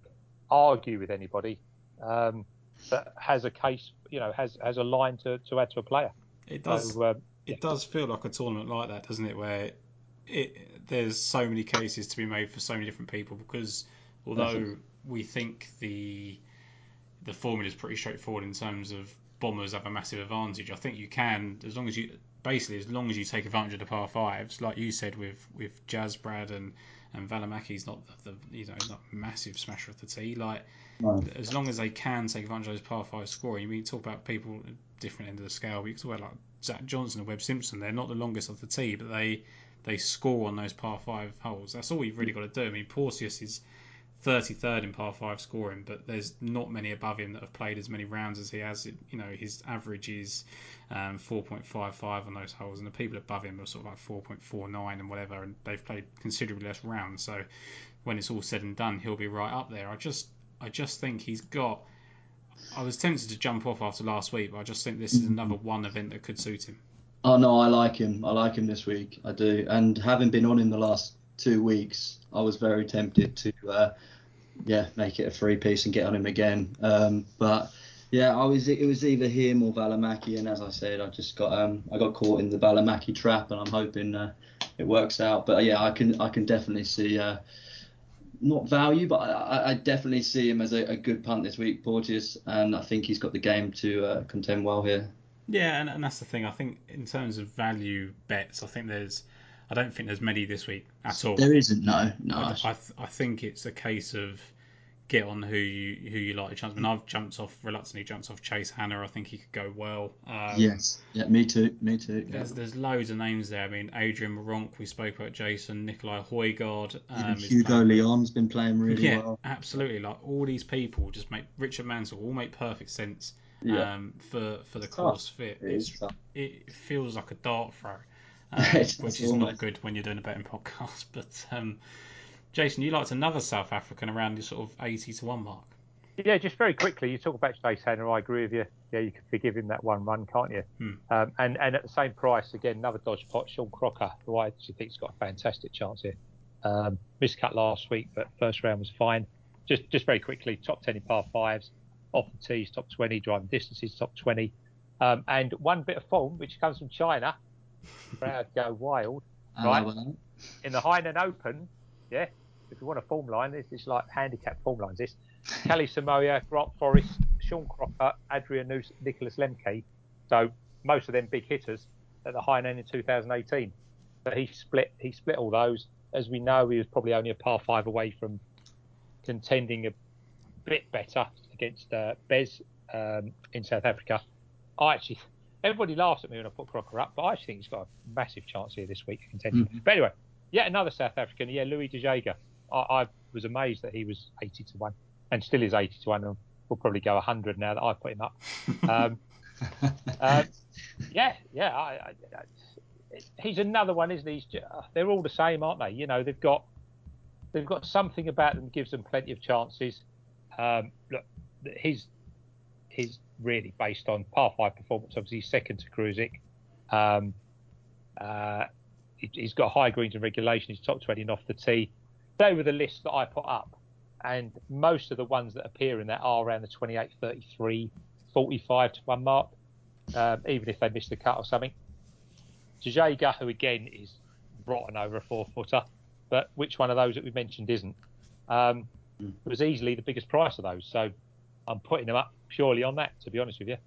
argue with anybody um, that has a case, you know, has has a line to, to add to a player. It does. So, um, it yeah. does feel like a tournament like that, doesn't it? Where it, there's so many cases to be made for so many different people because although we think the the formula is pretty straightforward in terms of bombers have a massive advantage. I think you can, as long as you basically as long as you take advantage of the par fives, like you said with with Jazz Brad and and Valimaki's not the, the you know not massive smasher of the tee. Like no. as long as they can take advantage of those par five scoring, you mean talk about people at different end of the scale. We talk about like Zach Johnson and Webb Simpson. They're not the longest of the tee, but they they score on those par five holes. That's all you've really got to do. I mean, Porteous is 33rd in par 5 scoring, but there's not many above him that have played as many rounds as he has. You know, his average is um, 4.55 on those holes, and the people above him are sort of like 4.49 and whatever, and they've played considerably less rounds. So when it's all said and done, he'll be right up there. I just, I just think he's got. I was tempted to jump off after last week, but I just think this is another one event that could suit him. Oh no, I like him. I like him this week. I do, and having been on him the last two weeks, I was very tempted to, uh, yeah, make it a free piece and get on him again. Um, but yeah, I was it was either him or Valimaki, and as I said, I just got um, I got caught in the Valimaki trap, and I'm hoping uh, it works out. But yeah, I can I can definitely see. Uh, not value, but I, I, definitely see him as a, a, good punt this week, Porteous, and I think he's got the game to uh, contend well here. Yeah, and, and that's the thing. I think in terms of value bets, I think there's I don't think there's many this week at all. There isn't, no, no. I, I, th- I think it's a case of get on who you who you like to chance. I mean, I've jumped off reluctantly jumped off Chase Hanna. I think he could go well. Um, yes, yeah, me too, me too. Yeah. There's there's loads of names there. I mean, Adrian Meronk, we spoke about Jason, Nikolai Højgaard. Um, Hugo Leon's been playing really yeah, well. absolutely. Like all these people just make Richard Mansell all make perfect sense. Yeah. Um, for for the it's course tough. fit, it, it feels like a dart throw. Um, which is not good when you're doing a betting podcast. But um, Jason, you liked another South African around the sort of 80 to 1 mark. Yeah, just very quickly, you talk about Chase Hanna. I agree with you. Yeah, you can forgive him that one run, can't you? Hmm. Um, and and at the same price, again, another dodge pot, Sean Crocker, who I actually think's got a fantastic chance here. Um, missed cut last week, but first round was fine. Just just very quickly, top ten in par fives, off the tees, top twenty, driving distances, top twenty, um, and one bit of form which comes from China. Proud go wild Right. Uh, well, in the Hainan Open. Yeah, if you want a form line, this is like handicap form lines. This Kalle Samooja, Grant Forrest, Sean Crocker, Adrian Noose, Nicholas Lemke. So most of them big hitters at the Hainan in 2018. But he split he split all those. As we know, he was probably only a par five away from contending a bit better against uh, Bez um, in South Africa. I actually, everybody laughs at me when I put Crocker up, but I actually think he's got a massive chance here this week of contending. Mhm. But anyway, yet another South African, yeah, Louis De Jager. I, I was amazed that he was 80 to 1 and still is 80 to 1 and will probably go 100 now that I put him up. Um, um, yeah, yeah. I, I, he's another one, isn't he? Uh, they're all the same, aren't they? You know, they've got they've got something about them that gives them plenty of chances. Um, look, he's he's really based on par five performance. Obviously, he's second to Kruyswijk. Um, uh, he, he's got high greens and regulation. He's top 20 and off the tee. They were the list that I put up, and most of the ones that appear in that are around the 28, 33, 45 to one mark, um, even if they miss the cut or something. Jajaga, who again is rotten over a four footer, but which one of those that we mentioned isn't? Um, was easily the biggest price of those. So I'm putting them up purely on that, to be honest with you.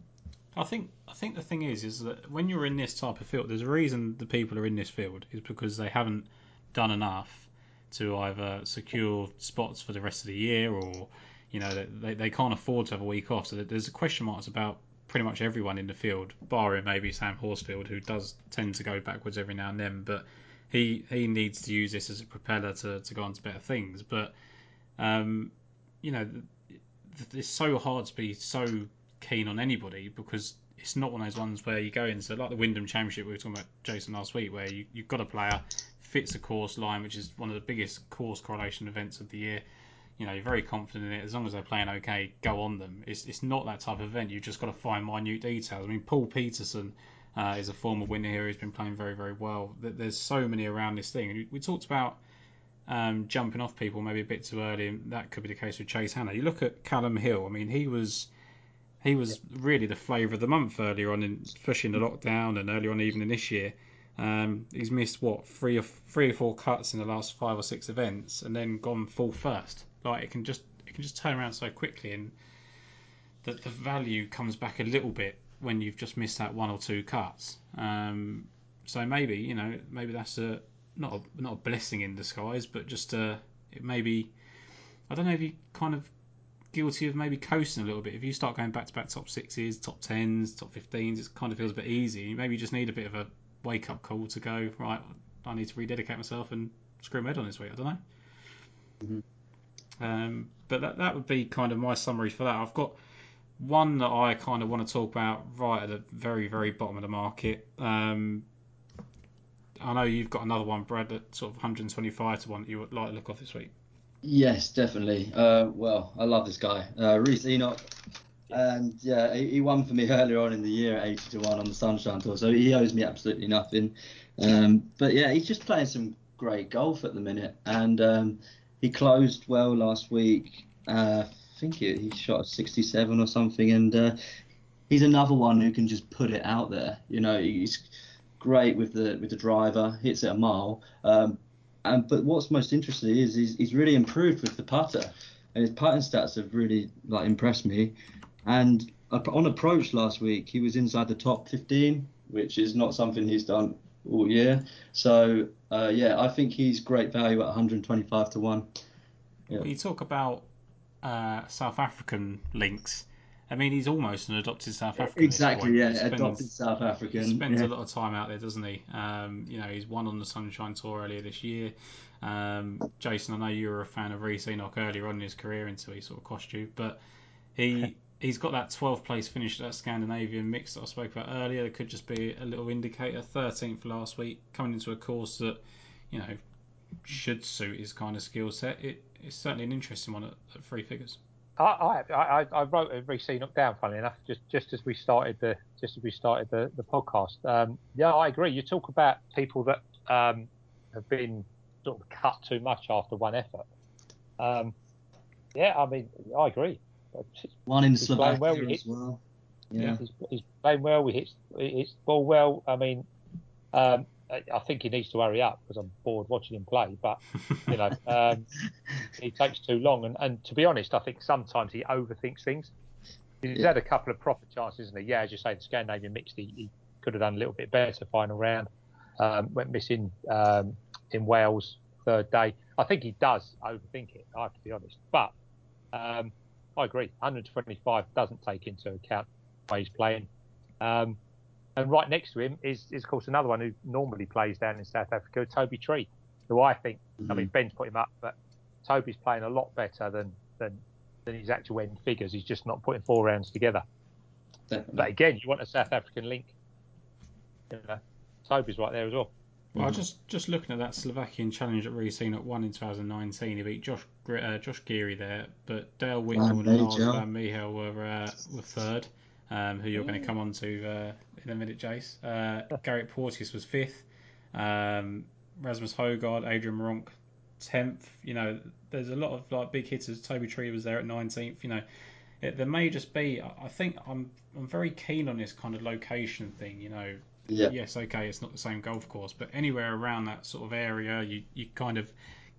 I think I think the thing is is that when you're in this type of field, there's a reason the people are in this field is because they haven't done enough to either secure spots for the rest of the year or you know they, they can't afford to have a week off. So there's a question marks about pretty much everyone in the field, barring maybe Sam Horsfield, who does tend to go backwards every now and then, but he he needs to use this as a propeller to, to go on to better things. But um, you know, it's so hard to be so keen on anybody because it's not one of those ones where you go in. So like the Wyndham Championship we were talking about Jason last week, where you, you've got a player fits a course line, which is one of the biggest course correlation events of the year. You know, you're very confident in it. As long as they're playing okay, go on them. It's, it's not that type of event. You've just got to find minute details. I mean, Paul Peterson uh, is a former winner here. He's been playing very, very well. There's so many around this thing. We talked about um, jumping off people maybe a bit too early, and that could be the case with Chase Hanna. You look at Calum Hill. I mean, he was he was really the flavour of the month earlier on, in, especially the lockdown and earlier on even in this year. Um, he's missed what three or three or four cuts in the last five or six events, and then gone full first. Like it can just it can just turn around so quickly, and that the value comes back a little bit when you've just missed that one or two cuts. Um, so maybe you know maybe that's a not a, not a blessing in disguise, but just uh, it maybe I don't know if you kind of guilty of maybe coasting a little bit. If you start going back to back top sixes, top tens, top fifteens, it kind of feels a bit easy. Maybe you just need a bit of a wake up call to go right. I need to rededicate myself and screw my head on this week. I don't know. Mhm. Um, but that that would be kind of my summary for that. I've got one that I kind of want to talk about right at the very very bottom of the market. Um, I know you've got another one, Brad, at sort of 125 to one that you would like to look off this week. Yes, definitely. Uh, well, I love this guy, uh, Rhys Enoch, and yeah, he, he won for me earlier on in the year, at 80 to one on the Sunshine Tour, so he owes me absolutely nothing. Um, but yeah, he's just playing some great golf at the minute, and um, he closed well last week. Uh, I think he, he shot a 67 or something, and uh, he's another one who can just put it out there. You know, he's great with the with the driver, hits it a mile. Um, and but what's most interesting is he's, he's really improved with the putter, and his putting stats have really like impressed me. And on approach last week, he was inside the top 15, which is not something he's done all year. So uh, yeah, I think he's great value at 125 to one. Yeah. You talk about uh, South African links, I mean, he's almost an adopted South African. Exactly, yeah, spends- adopted South African. He spends yeah. a lot of time out there, doesn't he? Um, you know, he's won on the Sunshine Tour earlier this year. Um, Jason, I know you were a fan of Rhys Enoch earlier on in his career until he sort of cost you, but he he's got that 12th place finish at that Scandinavian mix that I spoke about earlier. That could just be a little indicator. 13th last week, coming into a course that you know should suit his kind of skill set. It, it's certainly an interesting one at, at three figures. I, I, I wrote a Rhys Enoch down, funny enough, just just as we started the just as we started the, the podcast. Um, yeah, I agree. You talk about people that um, have been sort of cut too much after one effort. Um, yeah, I mean, I agree. One in Slovakia well, as well. Yeah. He's, he's playing well. He hits he hits the ball well. I mean, um, I, I think he needs to hurry up because I'm bored watching him play. But you know, um, he takes too long. And, and to be honest, I think sometimes he overthinks things. He's Yeah. had a couple of proper chances, isn't he? Yeah, as you say, the Scandinavian mixed, he, he could have done a little bit better final round. Um, went missing um, in Wales third day. I think he does overthink it. I have to be honest, but um, I agree. 125 doesn't take into account the he's playing. Um, and right next to him is, is, of course, another one who normally plays down in South Africa, Toby Tree, who I think, I mean, Ben's put him up, but Toby's playing a lot better than, than, than his actual end figures. He's just not putting four rounds together. Definitely. But again, you want a South African link. You know, Toby's right there as well. Well, I just just looking at that Slovakian challenge that Rhys Enoch won in 2019, he beat Josh uh, Josh Geary there, but Dale Whitnell and Lars Major. Van Michel were uh, were third, um, who you're going to come on to uh, in a minute, Jace. Uh, Garrick Porteous was fifth, um, Rasmus Højgaard, Adrian Meronk, tenth. You know, there's a lot of like big hitters. Toby Tree was there at 19th. You know, it, there may just be. I I think I'm I'm very keen on this kind of location thing. You know, Yeah. yes, okay, it's not the same golf course, but anywhere around that sort of area, you, you kind of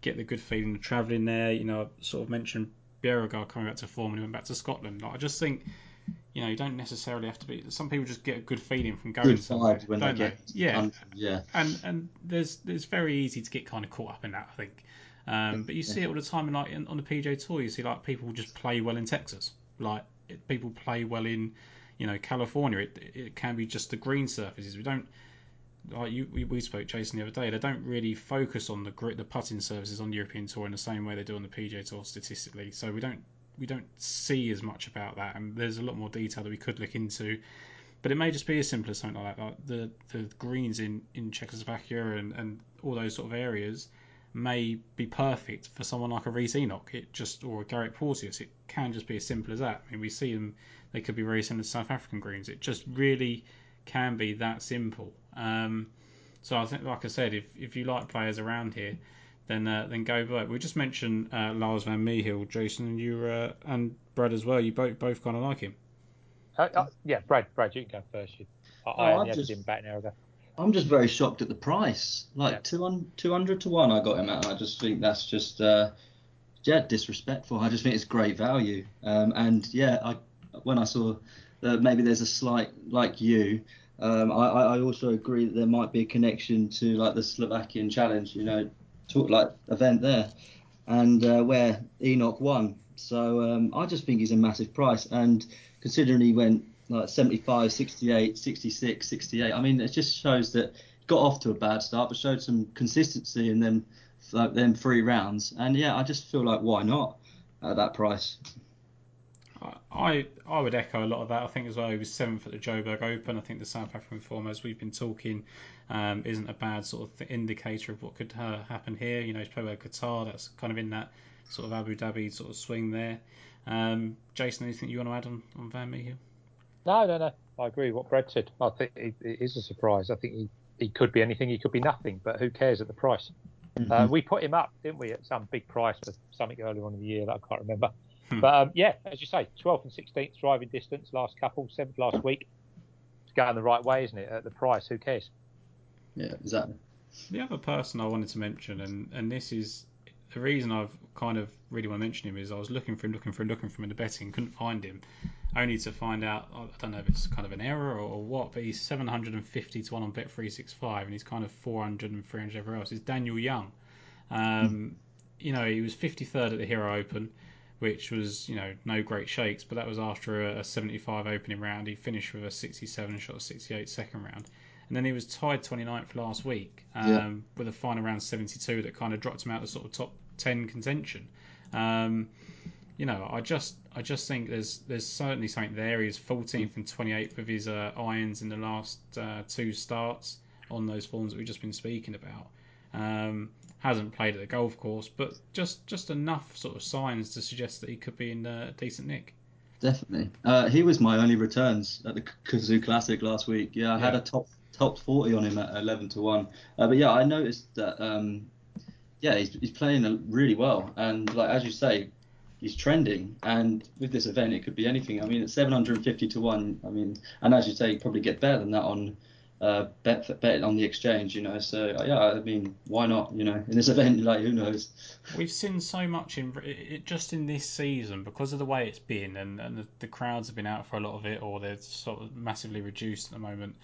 get the good feeling of travelling there. You know, I sort of mentioned Beauregard coming back to form and he went back to Scotland. Like, I just think, you know, you don't necessarily have to be. Some people just get a good feeling from going Good somewhere, when they don't they? get Yeah, yeah. and and there's there's very easy to get kind of caught up in that, I think. Um, but you see it all the time, in, like in, on the PGA Tour, you see like people just play well in Texas, like it, people play well in, you know, California. It, it can be just the green surfaces. We don't like you. We, we spoke Jason the other day. They don't really focus on the the putting surfaces on the European Tour in the same way they do on the PGA Tour statistically. So we don't we don't see as much about that, and there's a lot more detail that we could look into. But it may just be as simple as something like that. Like the the greens in in Czechoslovakia and and all those sort of areas may be perfect for someone like a Rhys Enoch, it just or a Garrick Porteous. It can just be as simple as that. I mean, we see them; they could be very similar to South African greens. It just really can be that simple. Um, so I think, like I said, if if you like players around here, then uh, then go for it. We just mentioned uh, Lars van Meijel, Jason, and you uh, and Brad as well. You both both kind of like him. Uh, uh, yeah, Brad, Brad, you can go first. You, I, I Oh, only I've had just- him about an hour ago. I'm just very shocked at the price. Like Yeah. 200, 200 to 1 I got him at. I just think that's just, uh, yeah, disrespectful. I just think it's great value. Um, and yeah, I when I saw that maybe there's a slight, like you, um, I, I I also agree that there might be a connection to like the Slovakian challenge, you know, talk like event there, and uh, where Enoch won. So um, I just think he's a massive price. And considering he went like 75, 68, 66, 68, I mean, it just shows that got off to a bad start, but showed some consistency in them, like, them three rounds. And yeah, I just feel like why not at that price? I I would echo a lot of that. I think as well he was seventh at the Joburg Open. I think the South African form, as we've been talking, um, isn't a bad sort of indicator of what could uh, happen here. You know, he's played well at Qatar. That's kind of in that sort of Abu Dhabi sort of swing there. Um, Jason, anything you want to add on, on Van Meijel? No, no, no. I agree with what Brad said. I think it, it is a surprise. I think he, he could be anything. He could be nothing. But who cares at the price? Uh, we put him up, didn't we, at some big price for something earlier on in the year that I can't remember. Hmm. But um, yeah, as you say, 12th and 16th driving distance last couple, seventh last week. It's going the right way, isn't it? At the price, who cares? Yeah, exactly. The other person I wanted to mention, and, and this is the reason I've kind of really want to mention him, is I was looking for him, looking for him, looking for him in the betting, couldn't find him, only to find out, I don't know if it's kind of an error or, or what, but he's 750 to 1 on Bet365, and he's kind of 400 and 300 everywhere else. Is Daniel Young. Um, You know, he was 53rd at the Hero Open, which was, you know, no great shakes, but that was after a, a 75 opening round. He finished with a 67 and shot a 68 second round. And then he was tied 29th last week um, Yeah. with a final round 72 that kind of dropped him out of sort of top 10 contention. Um, you know, I just I just think there's there's certainly something there. He's 14th and 28th with his uh, irons in the last uh, two starts on those forms that we've just been speaking about. Um, hasn't played at the golf course, but just just enough sort of signs to suggest that he could be in a decent nick. Definitely. Uh, he was my only returns at the Cazoo Classic last week. Yeah, I had a top top 40 on him at 11 to 1. Uh, but yeah, I noticed that, um, yeah, he's, he's playing uh, really well. And like as you say, he's trending. And with this event, it could be anything. I mean, at 750 to 1, I mean, and as you say, you probably get better than that on. Uh, bet bet on the exchange, you know. So uh, yeah, I mean, why not? You know, in this event, like who knows? We've seen so much in it, just in this season because of the way it's been, and, and the, the crowds have been out for a lot of it, or they're sort of massively reduced at the moment.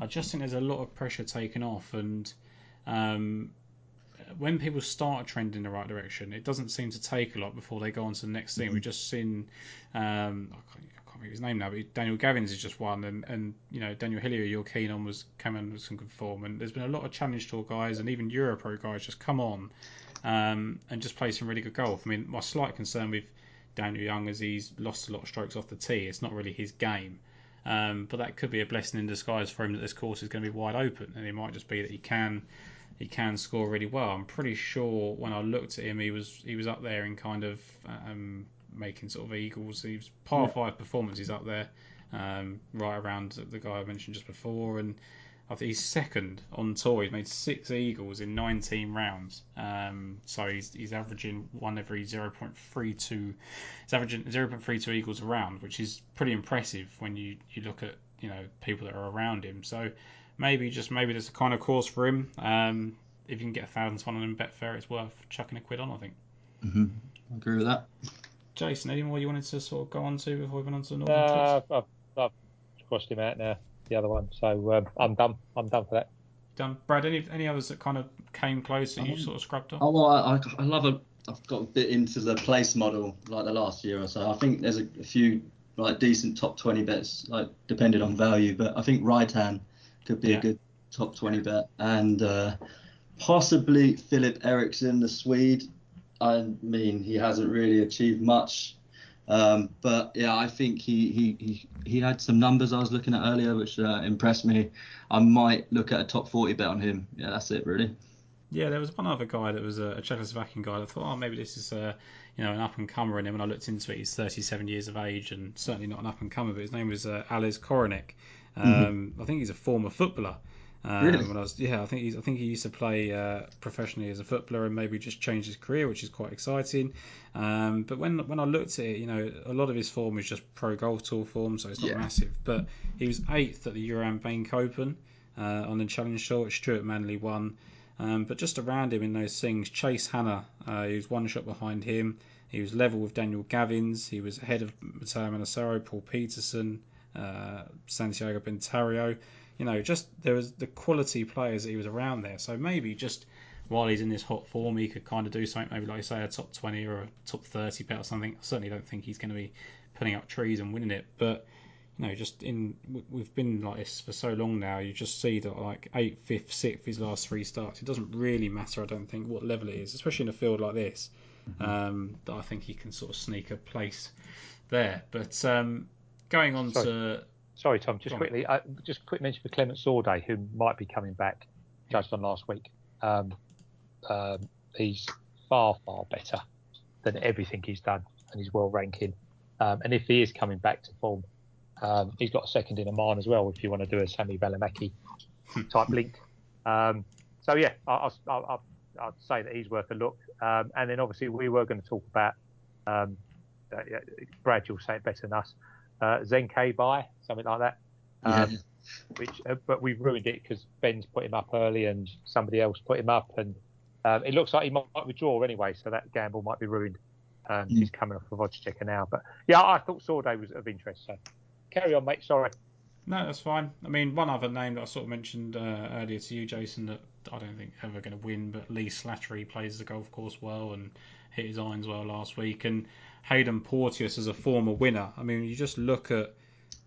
I just think there's a lot of pressure taken off, and um, when people start a trend in the right direction, it doesn't seem to take a lot before they go on to the next thing. We've just seen, um, I, can't, remember his name now, but Daniel Gavins is just one, and, and you know Daniel Hillier, you're keen on, was came in with some good form, and there's been a lot of Challenge Tour guys and even Europro guys just come on um, and just play some really good golf. I mean, my slight concern with Daniel Young is he's lost a lot of strokes off the tee. It's not really his game. Um, but that could be a blessing in disguise for him that this course is going to be wide open, and it might just be that he can he can score really well. I'm pretty sure when I looked at him, he was he was up there in kind of um, making sort of eagles. He was par five performances up there, um, right around the guy I mentioned just before, and I think he's second on tour. He's made six eagles in 19 rounds. Um, so he's, he's averaging one every 0.32. He's averaging 0.32 eagles a round, which is pretty impressive when you, you look at you know people that are around him. So maybe just maybe there's a kind of course for him. Um, if you can get a thousand to one on him Betfair, it's worth chucking a quid on. I think. hmm I agree with that. Jason, any more you wanted to sort of go on to before we went on to the normal Uh. I've, I've crossed him out now, the other one. So um, I'm done. I'm done for that. Done. Brad, any any others that kind of came close that you Um, sort of scrubbed off? Oh, I, I love a. I've got a bit into the place model like the last year or so. I think there's a, a few like decent top 20 bets, like depending on value. But I think right hand could be Yeah. a good top 20 bet, and uh, possibly Philip Eriksson, the Swede. I mean, he hasn't really achieved much. Um, but yeah, I think he, he, he, he had some numbers I was looking at earlier which uh, impressed me. I might look at a top 40 bet on him. Yeah, that's it really. Yeah, there was one other guy that was a, a Czechoslovakian guy. I thought, oh, maybe this is a, you know, an up and comer. And then when I looked into it, he's 37 years of age and certainly not an up and comer. But his name was uh, Alice Koronek. Um, I think he's a former footballer. Um, Really? When I was, yeah, I think he's, I think he used to play uh, professionally as a footballer and maybe just changed his career, which is quite exciting. Um, but when when I looked at it, you know, a lot of his form is just pro golf tour form, so it's not Yeah. massive. But he was eighth at the Euram Bank Open uh, on the Challenge Tour, which Stuart Manley won. Um, but just around him in those things, Chase Hanna, uh, he was one shot behind him. He was level with Daniel Gavins. He was ahead of Matteo Manassero, Paul Peterson, uh, Santiago Bentario. You know, just there was the quality players that he was around there. So maybe just while he's in this hot form, he could kind of do something. Maybe like say a top 20 or a top 30 bet or something. I certainly don't think he's going to be putting up trees and winning it, but you know, just in we- we've been like this for so long now. You just see that like eighth, fifth, sixth, his last three starts. It doesn't really matter, I don't think, what level it is, especially in a field like this. Um, that I think he can sort of sneak a place there. But um, going on Sorry. to Sorry, Tom. Just Go quickly, uh, just a quick mention for Clément Sordet, who might be coming back, judged on last week. Um, um, he's far, far better than everything he's done, and he's well ranking. Um, and if he is coming back to form, um, he's got a second in Oman as well. If you want to do a Sami Valimaki type link, um, so yeah, I, I'd say that he's worth a look. Um, and then obviously we were going to talk about um, uh, Brad, you'll say it better than us. Uh, Zenke by something like that. Um, Yeah. which uh, but we've ruined it because Ben's put him up early and somebody else put him up, and um, it looks like he might, might withdraw anyway, so that gamble might be ruined. Um, Mm. He's coming off of odds checker now, but yeah, I thought Sordet was of interest. So carry on, mate. Sorry. No, that's fine. I mean, one other name that I sort of mentioned uh, earlier to you, Jason, that I don't think ever going to win, but Lee Slattery plays the golf course well and hit his irons well last week. And Haydn Porteous is a former winner. I mean, you just look at,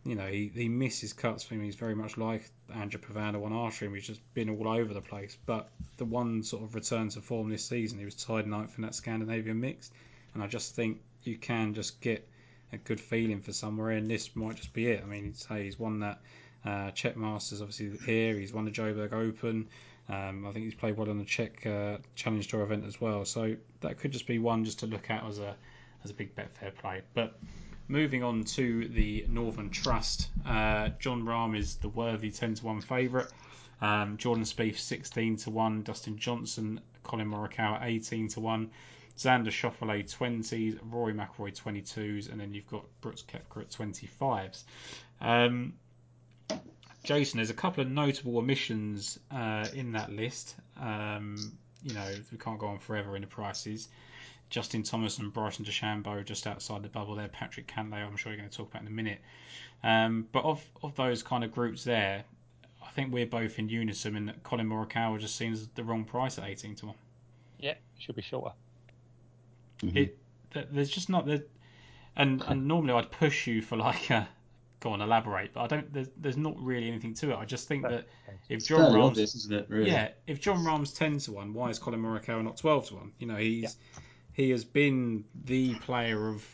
you know, he, he misses cuts for him. He's very much like Andrea Pavan one after him. He's just been all over the place. But the one sort of return to form this season, he was tied ninth in that Scandinavian mixed. And I just think you can just get a good feeling for somewhere, and this might just be it. I mean, say he's won that uh, Czech Masters, obviously here. He's won the Joburg Open. Um, I think he's played well on the Czech uh, Challenge Tour event as well. So that could just be one just to look at as a as a big bet fair play. But moving on to the Northern Trust, uh, Jon Rahm is the worthy 10 to 1 favourite. Um, Jordan Spieth 16 to 1, Dustin Johnson, Collin Morikawa 18 to 1, Xander Schauffele 20s, Rory McIlroy 22s, and then you've got Brooks Koepka at 25s. Um, Jason, there's a couple of notable omissions uh, in that list. Um, you know, we can't go on forever in the prices. Justin Thomas and Bryson DeChambeau just outside the bubble there. Patrick Cantlay, I'm sure you're going to talk about in a minute. Um, but of, of those kind of groups there, I think we're both in unison in that Collin Morikawa just seems the wrong price at 18 to 1. Yeah, should be shorter. Mm-hmm. It, there's just not the, and, and normally I'd push you for like a, go on elaborate, but I don't. There's, there's not really anything to it. I just think that if It's John fairly Rahm's, obvious, isn't it? Really? yeah, if Jon Rahm's ten to one, why is Collin Morikawa not twelve to one? You know, he's he has been the player of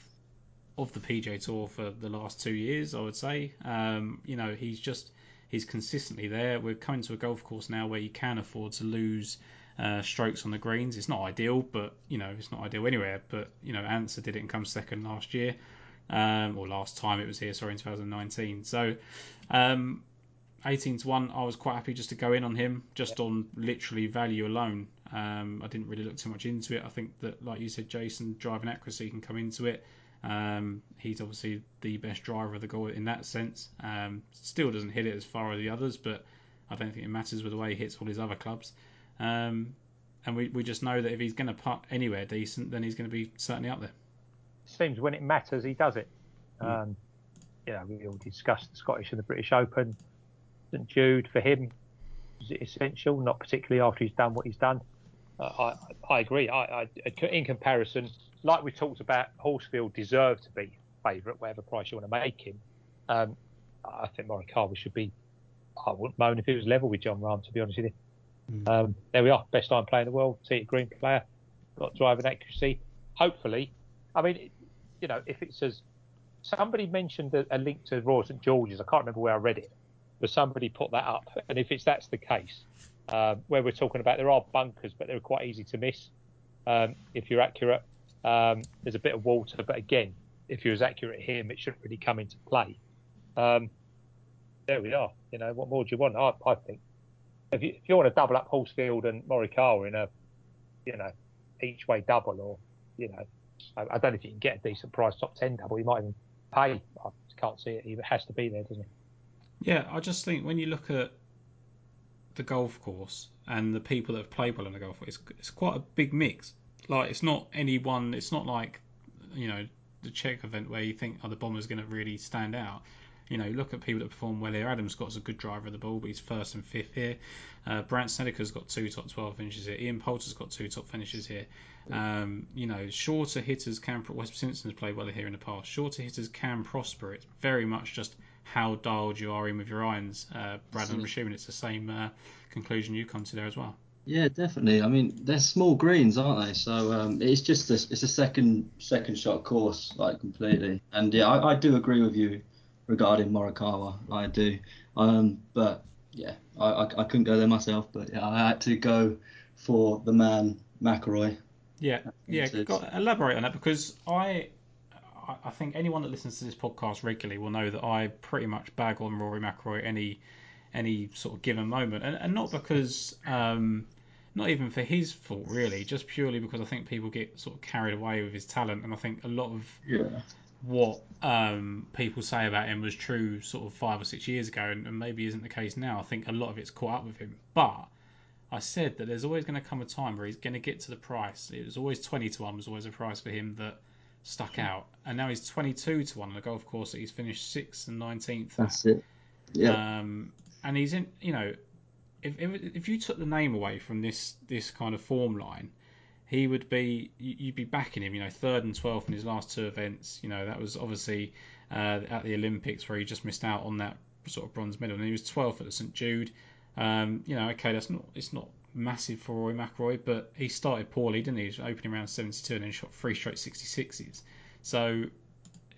of the PGA Tour for the last two years. I would say, um, you know, he's just he's consistently there. We're coming to a golf course now where you can afford to lose. Uh, strokes on the greens. It's not ideal, but you know it's not ideal anywhere. But you know Ancer did it and come second last year um, or last time it was here, sorry, in 2019. So, um, 18 to 1, I was quite happy just to go in on him, just on literally value alone. Um, I didn't really look too much into it. I think that, like you said, Jason, driving accuracy can come into it. Um, he's obviously the best driver of the goal in that sense. Um, still doesn't hit it as far as the others, but I don't think it matters with the way he hits all his other clubs. Um, and we, we just know that if he's going to putt anywhere decent, then he's going to be certainly up there seems when it matters, he does it. Mm. Um, you know, we all discussed the Scottish and the British Open. St Jude for him is it essential? Not particularly after he's done what he's done. Uh, I, I agree. I, I, in comparison, like we talked about, Horsfield deserved to be favourite, whatever price you want to make him. Um, I think Morikawa should be. I wouldn't moan if he was level with Jon Rahm, to be honest with you. Mm. Um, there we are, best time player in the world, tee green player, got driving accuracy. Hopefully, I mean, you know, if it says somebody mentioned a, a, link to Royal St George's, I can't remember where I read it, but somebody put that up. And if it's that's the case, um, where we're talking about there are bunkers, but they're quite easy to miss um, if you're accurate. Um, there's a bit of water, but again, if you're as accurate here, it shouldn't really come into play. Um, there we are. You know, what more do you want? I, I think if you, if you want to double up Horsfield and Morikawa in a, you know, each way double, or you know, I, I, don't know if you can get a decent price top 10 double. You might even pay. I can't see it. It has to be there, doesn't it? Yeah, I just think when you look at the golf course and the people that have played well on the golf course, it's, it's quite a big mix. Like, it's not any one, it's not like, you know, the Czech event where you think, oh, the bomber's going to really stand out. You know, look at people that perform well here. Adam Scott's a good driver of the ball, but he's first and fifth here. Uh, Brandt Snedeker's got two top 12 finishes here. Ian Poulter's got two top finishes here. Um, you know, shorter hitters can. Wes Simpson's played well here in the past. Shorter hitters can prosper. It's very much just how dialed you are in with your irons, uh, Brad. I'm assuming it's the same uh, conclusion you come to there as well. Yeah, definitely. I mean, they're small greens, aren't they? So um, it's just a, it's a second second shot course, like completely. And yeah, I, I do agree with you regarding Morikawa. I do. Um, but yeah, I, I, I couldn't go there myself. But yeah, I had to go for the man McIlroy. Yeah, yeah. Got, elaborate on that because I, I think anyone that listens to this podcast regularly will know that I pretty much bag on Rory McIlroy any, any sort of given moment, and, and not because, um, not even for his fault really, just purely because I think people get sort of carried away with his talent, and I think a lot of yeah. what um, people say about him was true sort of five or six years ago, and, and maybe isn't the case now. I think a lot of it's caught up with him, but I said that there's always going to come a time where he's going to get to the price. It was always 20 to 1 was always a price for him that stuck out. And now he's 22 to 1 on the golf course that he's finished 6th and 19th. That's it. Yeah. Um, and he's in, you know, if, if, if you took the name away from this this kind of form line, he would be, you'd be backing him, you know, third and 12th in his last two events. You know, that was obviously uh, at the Olympics where he just missed out on that sort of bronze medal. And he was 12th at the St. Jude. Um, you know, okay, that's not it's not massive for Roy McIlroy, but he started poorly, didn't he? he opening around 72 and then shot three straight 66s. So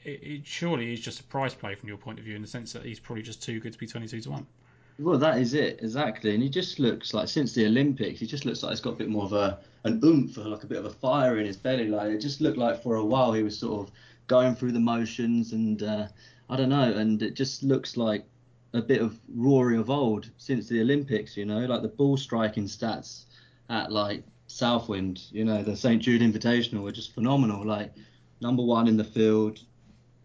it, it, surely is just a price play from your point of view in the sense that he's probably just too good to be 22 to one. Well, that is it exactly, and he just looks like since the Olympics, he just looks like he's got a bit more of a an oomph, like a bit of a fire in his belly. Like it just looked like for a while he was sort of going through the motions, and uh, I don't know, and it just looks like a bit of Rory of old since the Olympics. You know, like the ball striking stats at like Southwind, you know, the St Jude Invitational were just phenomenal. Like number one in the field,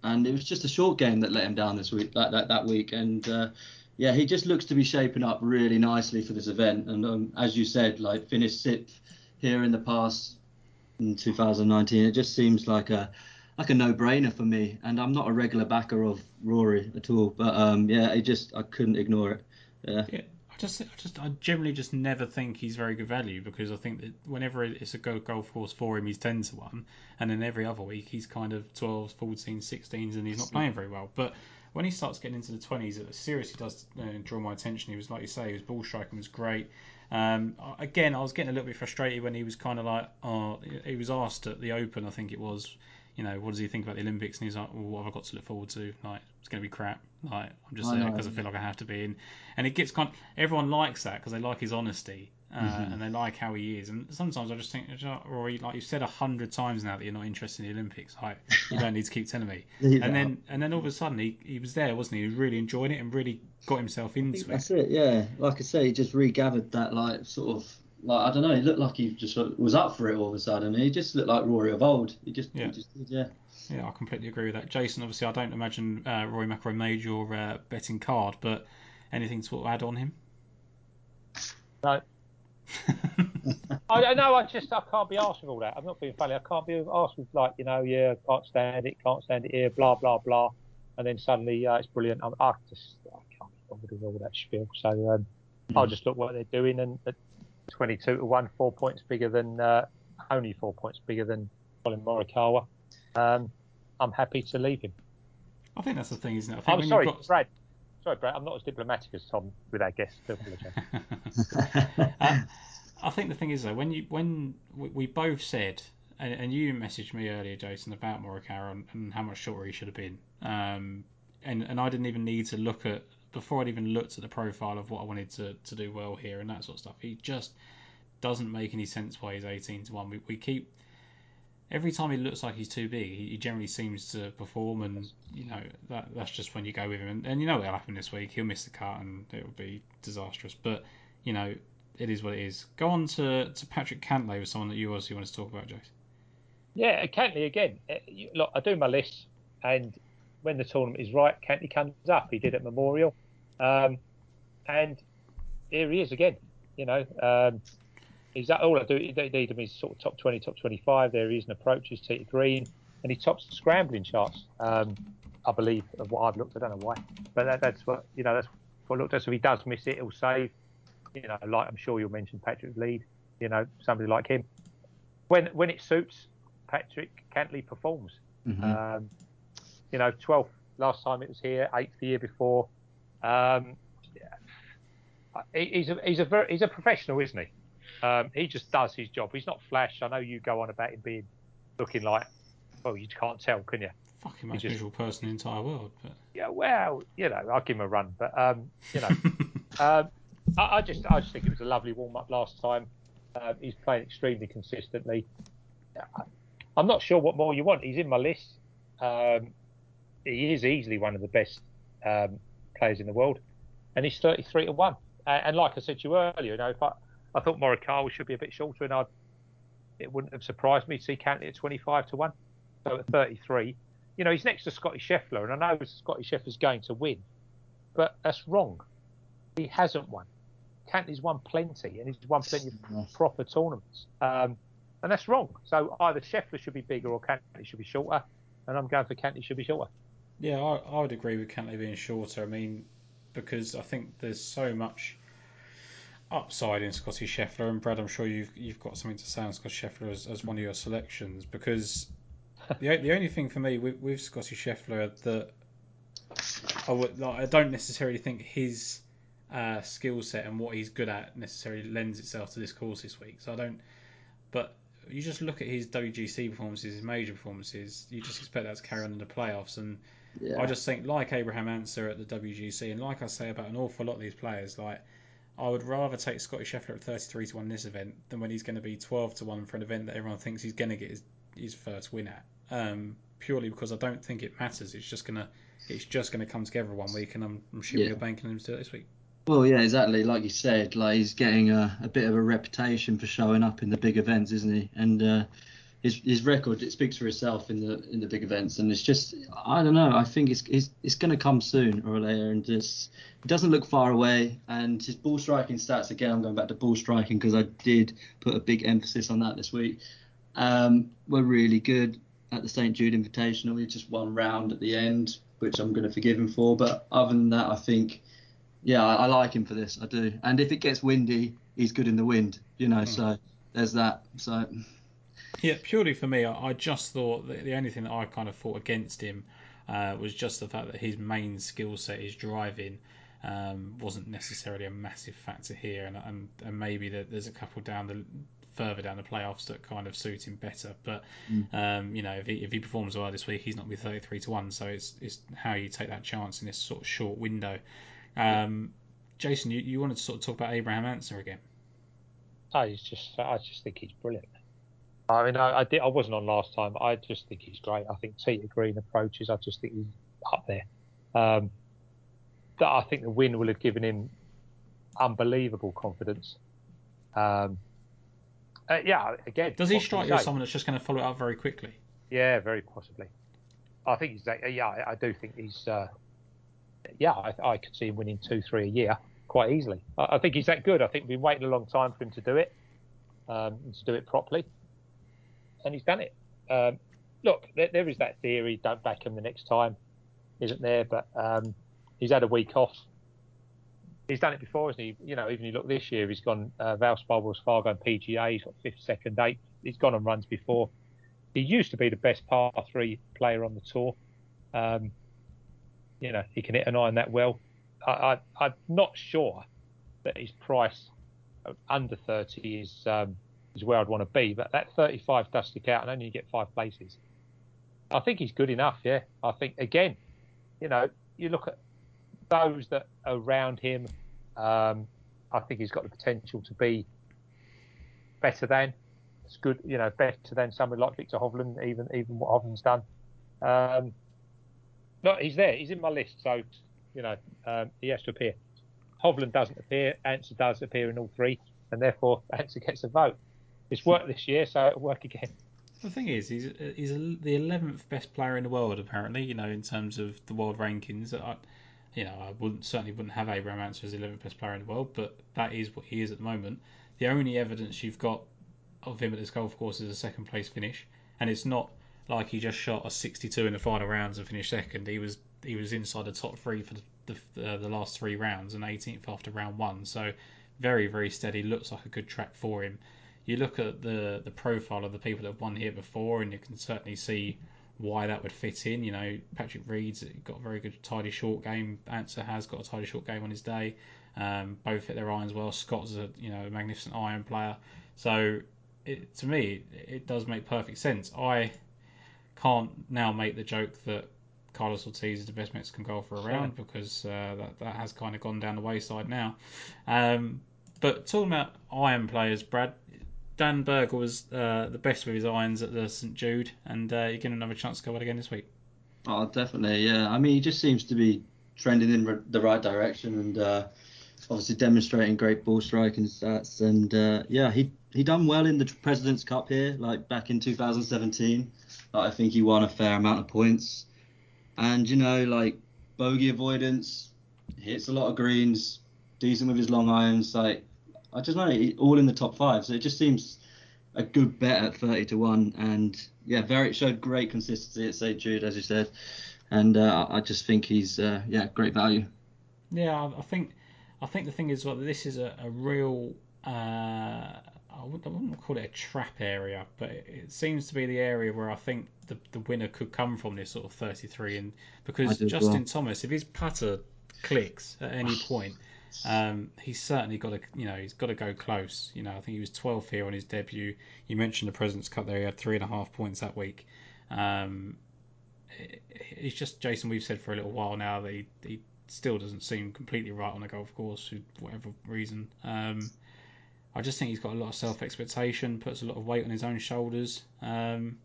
and it was just a short game that let him down this week, that that, that week, and. Uh, yeah, he just looks to be shaping up really nicely for this event. And um, as you said, like finished sixth here in the past in 2019, it just seems like a like a no-brainer for me. And I'm not a regular backer of Rory at all, but um, yeah, it just I couldn't ignore it. Yeah. yeah. I just, I just, I generally just never think he's very good value because I think that whenever it's a good golf course for him, he's 10 to 1, and then every other week he's kind of 12s, 14s, 16s, and he's not playing very well. But when he starts getting into the 20s, it seriously does uh, draw my attention. He was, like you say, his ball striking was great. Um, again, I was getting a little bit frustrated when he was kind of like, oh, he was asked at the Open, I think it was, you know, what does he think about the Olympics? And he's like, well, what have I got to look forward to? Like, it's going to be crap. Like, I'm just there because I feel like I have to be. And, and it gets kind of, everyone likes that because they like his honesty. Uh, mm-hmm. and they like how he is. And sometimes I just think, Rory, like you've said a hundred times now that you're not interested in the Olympics. Like you don't need to keep telling me. and then and then all of a sudden he, he was there, wasn't he? He was really enjoying it and really got himself into it. That's it, yeah. Like I say, he just regathered that like sort of like I don't know. He looked like he just was up for it all of a sudden. He just looked like Rory of old. He just yeah. He just, yeah. Yeah, I completely agree with that. Jason, obviously, I don't imagine uh, Rory McIlroy made your uh, betting card, but anything to add on him? No, I know. I just I can't be asked with all that. I'm not being funny. I can't be asked with like you know yeah can't stand it, can't stand it here, blah blah blah, and then suddenly uh, it's brilliant. I'm, I just I can't be bothered with all that spiel. So um, mm-hmm. I'll just look what they're doing and at 22 to one, four points bigger than uh, only four points bigger than Collin Morikawa. Um, I'm happy to leave him. I think that's the thing, isn't it? I am sorry, got... Brad. Sorry, Brad. I'm not as diplomatic as Tom with our guests. I apologise. uh, I think the thing is though, when you when we both said, and, and you messaged me earlier, Jason, about Morikawa and, and, how much shorter he should have been, um, and and I didn't even need to look at before I'd even looked at the profile of what I wanted to, to do well here and that sort of stuff. He just doesn't make any sense why he's 18 to one. We, we keep every time he looks like he's too big, he generally seems to perform, and you know that that's just when you go with him. And, and you know what'll happen this week. He'll miss the cut, and it will be disastrous. But you know it is what it is. Go on to, to Patrick Cantlay with someone that you obviously want to talk about, Jace. Yeah, Cantlay again. Uh, look, I do my list, and when the tournament is right, Cantlay comes up. He did at Memorial, um, and here he is again. You know, um, he's that all I do They need him is sort of top 20, top 25. There he is and approaches Tita Green, and he tops the scrambling charts. Um, I believe of what I've looked. I don't know why, but that, that's what you know. That's what I looked at. So if he does miss it, he'll save you know, like I'm sure you'll mention Patrick Reed, you know, somebody like him. When when it suits, Patrick Cantlay performs. Mm-hmm. Um, you know, 12th last time it was here, eighth the year before. Um, he's a he's a very, he's a professional, isn't he? Um, he just does his job. He's not flash. I know you go on about him being looking like, well, you can't tell, can you? Fucking most just, visual person in the entire world. But... Yeah, well, you know, I'll give him a run, but um, you know, um, I, I, just I just think it was a lovely warm up last time. Uh, he's playing extremely consistently. I'm not sure what more you want. He's in my list. Um, he is easily one of the best um, players in the world, and he's 33 to one. And, and, like I said to you earlier, you know, if I, I thought Morikawa should be a bit shorter, and I it wouldn't have surprised me to see Cantlay at 25 to one. So at 33, you know, he's next to Scotty Scheffler, and I know Scotty Scheffler's going to win, but that's wrong. He hasn't won. Cantlay's won plenty, and he's won plenty of proper tournaments. Um, and that's wrong. So either Scheffler should be bigger or Cantlay should be shorter, and I'm going for Cantlay should be shorter. Yeah, I, I would agree with Cantlay being shorter. I mean, because I think there's so much upside in Scotty Scheffler, and Brad, I'm sure you've you've got something to say on Scotty Scheffler as, as one of your selections because the the only thing for me with, with Scotty Scheffler that I would like, I don't necessarily think his uh, skill set and what he's good at necessarily lends itself to this course this week. So I don't. But you just look at his WGC performances, his major performances. You just expect that to carry on in the playoffs, and Yeah. I just think, like Abraham Ancer at the WGC, and like I say about an awful lot of these players, like I would rather take Scotty Scheffler at 33 to 1 this event than when he's going to be 12 to 1 for an event that everyone thinks he's going to get his, his first win at. Um, purely because I don't think it matters. It's just gonna it's just gonna come together one week, and I'm, I'm assuming Yeah. you're banking him to do it this week. Well, yeah, exactly. Like you said, like he's getting a, a bit of a reputation for showing up in the big events, isn't he? And uh, his his record it speaks for itself in the in the big events, and it's just I don't know. I think it's it's, it's going to come soon or later, and just it doesn't look far away. And his ball striking stats again. I'm going back to ball striking because I did put a big emphasis on that this week. Um, were really good at the St Jude Invitational. He just one round at the end, which I'm going to forgive him for. But other than that, I think yeah, I, I like him for this. I do. And if it gets windy, he's good in the wind. You know, so there's that. So Yeah, purely for me, I, I just thought that the only thing that I kind of fought against him uh, was just the fact that his main skill set is driving. Um, wasn't necessarily a massive factor here, and, and, and maybe that there's a couple down the further down the playoffs that kind of suit him better. But um, you know, if he if he performs well this week, he's not be 33 to one. So it's it's how you take that chance in this sort of short window. Um, Jason, you, you wanted to sort of talk about Abraham Ancer again. I just, I just think he's brilliant. I mean, I, I did, I wasn't on last time. I just think he's great. I think tee to green approaches. I just think he's up there. Um, that I think the win will have given him unbelievable confidence. Um, uh, yeah, again, Does he strike you as someone that's just going to follow it up very quickly? Yeah, very possibly. I think he's. uh, Yeah, I, do think he's. Uh, yeah, I, I could see him winning two, three a year quite easily. I, I think he's that good. I think we've been waiting a long time for him to do it, um, to do it properly, and he's done it. Um, look, there, there is that theory: don't back him the next time, isn't there? But um, he's had a week off. He's done it before, hasn't he? You know, even you look this year, he's gone uh, Valspar, Wells Fargo, and PGA. He's got fifth, second, eighth. He's gone on runs before. He used to be the best par three player on the tour. Um, you know, he can hit an iron that well. I, I'm not sure that his price under 30 is um, is where I'd want to be, but that 35 does stick out, and only you get five places. I think he's good enough. Yeah, I think again, you know, you look at those that are around him. Um, I think he's got the potential to be better than. It's good, you know, better than someone like Viktor Hovland, even even what Hovland's done. Um, no, he's there. He's in my list, so you know um, he has to appear. Hovland doesn't appear. Ancer does appear in all three, and therefore Ancer gets a vote. It's worked this year, so it'll work again. The thing is, he's he's the eleventh best player in the world apparently. You know, in terms of the world rankings. I, you know, I wouldn't certainly wouldn't have Abraham Ancer as the eleventh best player in the world, but that is what he is at the moment. The only evidence you've got of him at this golf course is a second place finish, and it's not like he just shot a 62 in the final rounds and finished second. He was he was inside the top three for the the, uh, the last three rounds and 18th after round one. So very very steady. Looks like a good track for him. You look at the the profile of the people that have won here before, and you can certainly see why that would fit in. You know, Patrick Reed's got a very good tidy short game. Ancer has got a tidy short game on his day. Um, both hit their irons well. Scott's a you know a magnificent iron player. So it, to me, it does make perfect sense. I can't now make the joke that Carlos Ortiz is the best Mexican golfer around because uh, that that has kind of gone down the wayside now. Um, but talking about iron players, Brad. Dan Berger was uh, the best with his irons at the St Jude, and uh, you're getting another chance to go out again this week. Oh, definitely, yeah. I mean, he just seems to be trending in the right direction and uh, obviously demonstrating great ball striking stats. And uh, yeah, he he done well in the President's Cup here, like back in 2017. Like, I think he won a fair amount of points. And you know, like bogey avoidance, hits a lot of greens, decent with his long irons. Like I just know, all in the top five. So it just seems a good bet at 30 to 1 and yeah very showed great consistency at St Jude as you said and uh, I just think he's uh, yeah great value Yeah, I- think I think the thing is well, this is a, a real uh, I wouldn't, I wouldn't call it a trap area, but it, it seems to be the area where I think the, the winner could come from this sort of 33 and because I do as Justin well. Thomas if his putter clicks at any point um, he's certainly got to you know he's got to go close. You know I think he was 12th here on his debut. You mentioned the President's Cup there. He had three and a half points that week. Um, it's just Jason. We've said for a little while now that he, he still doesn't seem completely right on the golf course for whatever reason. Um, I just think he's got a lot of self expectation, puts a lot of weight on his own shoulders, um,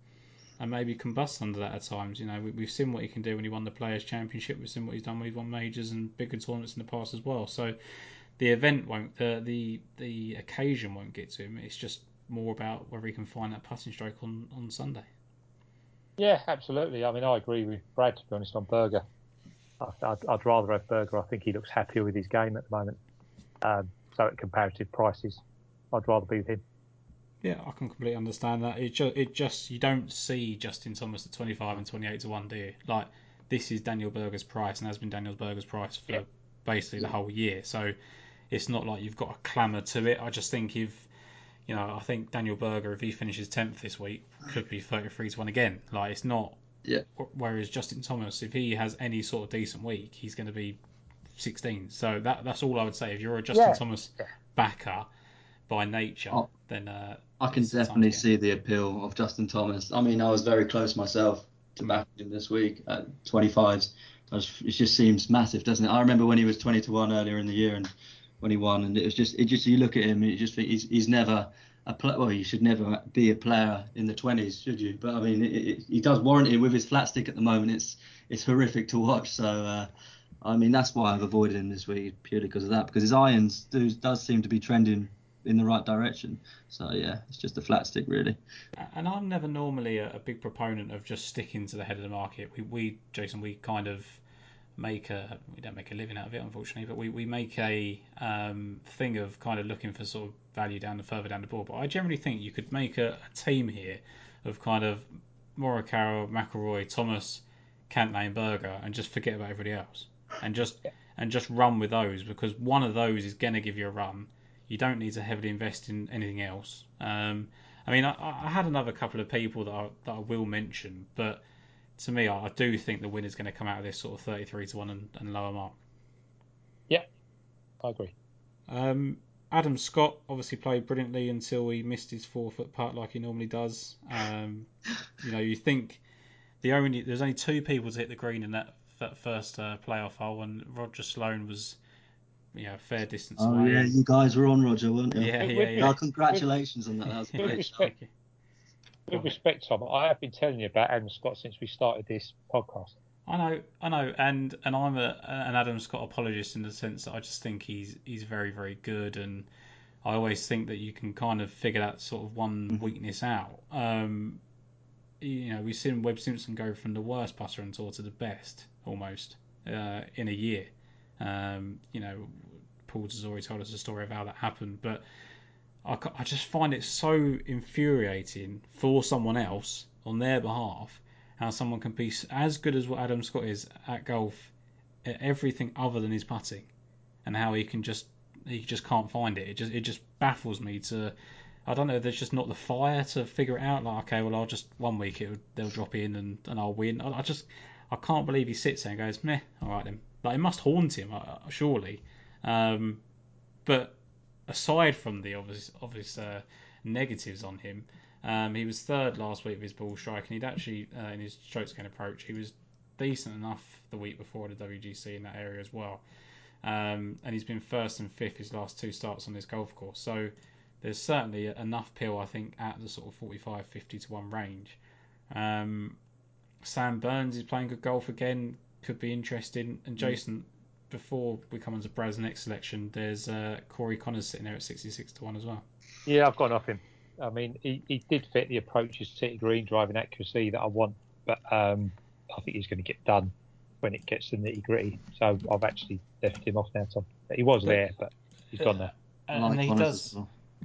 and maybe combust under that at times. You know, we, have seen what he can do when he won the Players Championship. We've seen what he's done when he's won majors and bigger tournaments in the past as well. So the event won't, the the the occasion won't get to him. It's just more about whether he can find that putting stroke on on Sunday. Yeah, absolutely. I mean, I agree with Brad to be honest on Berger. I'd, I'd rather have Berger. I think he looks happier with his game at the moment. Um, so at comparative prices, I'd rather be with him. Yeah, I can completely understand that. It just, it just you don't see Justin Thomas at 25 and 28 to one, do you? Like this is Daniel Berger's price and has been Daniel Berger's price for yeah. basically the whole year. So it's not like you've got a clamour to it. I just think if you know, I think Daniel Berger, if he finishes 10th this week, could be 33 to 1 again. Like, it's not. Yeah. Whereas Justin Thomas, if he has any sort of decent week, he's going to be 16. So that that's all I would say. If you're a Justin yeah. Thomas backer, by nature, oh, then uh, I can definitely see the appeal of Justin Thomas. I mean, I was very close myself to backing him this week at 25s. it just seems massive, doesn't it? I remember when he was 20 to one earlier in the year and when he won, and it was just it just you look at him and you just think he's he's never a play, well, you should never be a player in the 20s, should you? But I mean, it, it, he does warrant it with his flat stick at the moment. It's it's horrific to watch. So uh, I mean, that's why I've avoided him this week purely because of that. Because his irons do, does seem to be trending in the right direction. So yeah, it's just a flat stick really. And I'm never normally a, a big proponent of just sticking to the head of the market. We, we Jason, we kind of make a we don't make a living out of it unfortunately, but we, we make a um, thing of kind of looking for sort of value down the further down the board. But I generally think you could make a, a team here of kind of Morikawa, McIlroy, Thomas, Cantlay, and Berger, and just forget about everybody else, and just and just run with those because one of those is going to give you a run you don't need to heavily invest in anything else. Um, I mean, I, I, had another couple of people that I, that I will mention, but to me, I, I do think the winner's going to come out of this sort of 33 to 1 and, and lower mark. Yeah, I agree. Um, Adam Scott obviously played brilliantly until he missed his four foot putt like he normally does. Um, you know, you think the only there's only two people to hit the green in that, that first uh, playoff hole, and Roger Sloan was yeah, fair distance oh, away. yeah, you guys were on Roger, weren't you? Yeah, yeah, yeah. Oh, congratulations on that. That was with respect, with respect, Tom, I have been telling you about Adam Scott since we started this podcast. I know, I know, and and I'm a, an Adam Scott apologist in the sense that I just think he's he's very very good, and I always think that you can kind of figure that sort of one mm-hmm. weakness out. Um, you know, we've seen Webb Simpson go from the worst putter on tour to the best almost uh, in a year. Um, you know, Paul has already told us the story of how that happened, but I, I just find it so infuriating for someone else on their behalf how someone can be as good as what Adam Scott is at golf at everything other than his putting, and how he can just he just can't find it. It just it just baffles me to. I don't know. There's just not the fire to figure it out. Like, okay, well, I'll just one week it they'll drop in and, and I'll win. I, I just I can't believe he sits there and goes, meh, all right then. Like it must haunt him, uh, surely. Um, but aside from the obvious obvious uh, negatives on him, um, he was third last week with his ball strike, and he'd actually uh, in his strokes gain approach, he was decent enough the week before the WGC in that area as well. Um, and he's been first and fifth his last two starts on this golf course. So there's certainly enough pill, I think, at the sort of 45, 50 to 1 range. Um, Sam Burns is playing good golf again, could be interesting. And mm. Jason, before we come on to Brad's next selection, there's uh, Corey Conners sitting there at 66 to 1 as well. Yeah, I've gone off him. I mean, he, he did fit the approaches, to city green driving accuracy that I want, but um, I think he's going to get done when it gets to nitty gritty. So I've actually left him off now, Tom. He was there, but he's gone there. And, and he does.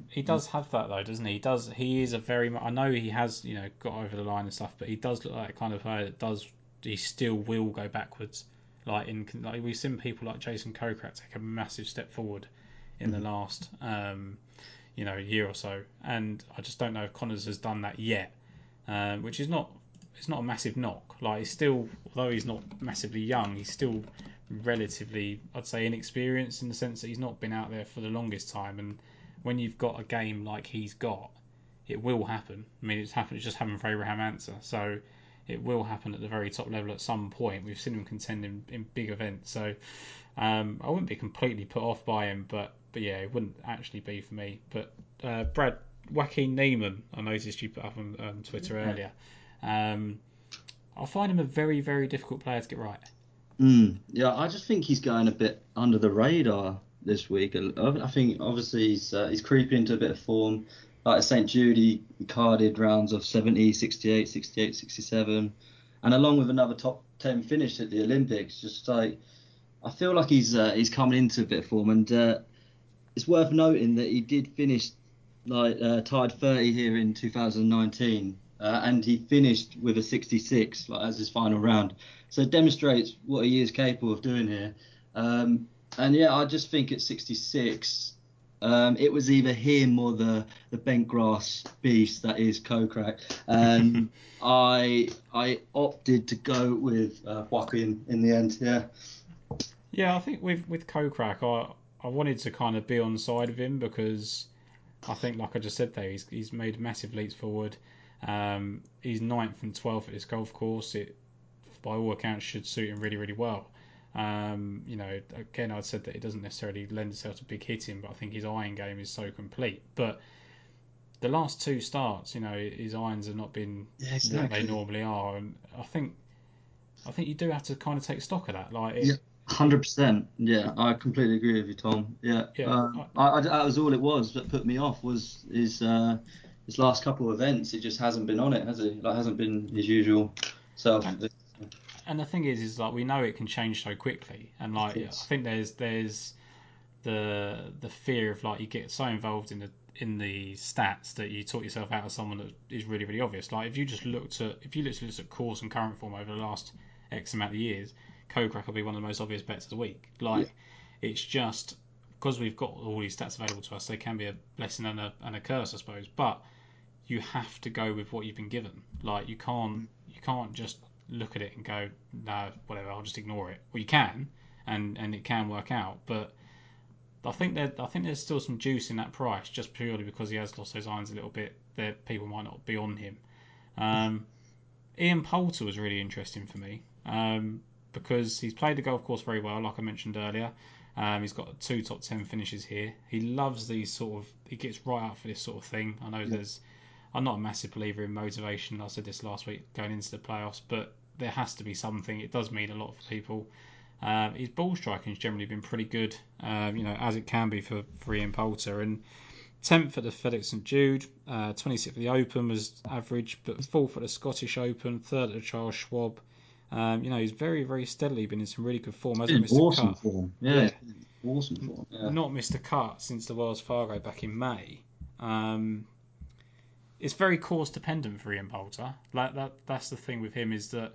He does have that though, doesn't he? He does. He is a very. I know he has, you know, got over the line and stuff, but he does look like a kind of guy that does. He still will go backwards. Like in, like we've seen people like Jason Kokrak take a massive step forward in the mm-hmm. last, um, you know, year or so, and I just don't know if Conners has done that yet, um, which is not. It's not a massive knock. Like he's still, although he's not massively young, he's still relatively, I'd say, inexperienced in the sense that he's not been out there for the longest time, and when you've got a game like he's got, it will happen. I mean, it's happened. It's just happened for Abraham Ancer. So it will happen at the very top level at some point. We've seen him contend in, in big events, so um, I wouldn't be completely put off by him, but but yeah, it wouldn't actually be for me. But uh, Brad Joaquin Niemann, I noticed you put up on, on Twitter yeah. earlier. Um, I find him a very very difficult player to get right. Mm, yeah, I just think he's going a bit under the radar this week. I think obviously he's uh, he's creeping into a bit of form. Like St Jude, carded rounds of 70, 68, 68, 67, and along with another top 10 finish at the Olympics, just like I feel like he's uh, he's coming into a bit of form, and uh, it's worth noting that he did finish like uh, tied 30 here in 2019, uh, and he finished with a 66 like as his final round. So it demonstrates what he is capable of doing here. Um, and yeah, I just think at 66, um, it was either him or the the bent grass beast that is Kokrak, and I I opted to go with uh, Joaquin in the end. Yeah. Yeah, I think with with Kokrak, I I wanted to kind of be on the side of him because I think, like I just said there, he's he's made massive leaps forward. Um, he's ninth and twelfth at this golf course. It, by all accounts, should suit him really really well. Um, you know, again, I'd said that it doesn't necessarily lend itself to big hitting, but I think his iron game is so complete. But the last two starts, you know, his irons have not been yeah, exactly. what they normally are, and I think I think you do have to kind of take stock of that. Like, it, yeah. Hundred percent. Yeah, I completely agree with you, Tom. Yeah, yeah uh, I, I, that was all it was that put me off was his uh, his last couple of events. It just hasn't been on it, has he? Like, hasn't been his usual self. And, and the thing is, is like we know it can change so quickly, and like I think there's there's the the fear of like you get so involved in the in the stats that you talk yourself out of someone that is really really obvious. Like if you just looked at if you literally looked at course and current form over the last X amount of years, Kokrak will be one of the most obvious bets of the week. Like yeah. it's just because we've got all these stats available to us, they can be a blessing and a and a curse, I suppose. But you have to go with what you've been given. Like you can't mm. you can't just look at it and go, no, whatever, I'll just ignore it. Well, you can, and and it can work out, but I think that I think there's still some juice in that price just purely because he has lost those irons a little bit. That people might not be on him. Um, Ian Poulter was really interesting for me um, because he's played the golf course very well, like I mentioned earlier. Um, he's got two top ten finishes here. He loves these sort of. He gets right up for this sort of thing. I know yeah. there's I'm not a massive believer in motivation. I said this last week going into the playoffs, but there has to be something. It does mean a lot for people. Um, his ball striking has generally been pretty good, um, you know, as it can be for, for Ian Poulter. And 10th at the FedEx St Jude, uh, 26th at the Open was average, but 4th at the Scottish Open, 3rd at the Charles Schwab. Um, you know, he's very, very steadily been in some really good form. Hasn't missed awesome a cut. form. Yeah, yeah. awesome form. Yeah. Not missed a cut since the Wells Fargo back in May. Um, it's very course dependent for Ian Poulter. Like that, that's the thing with him is that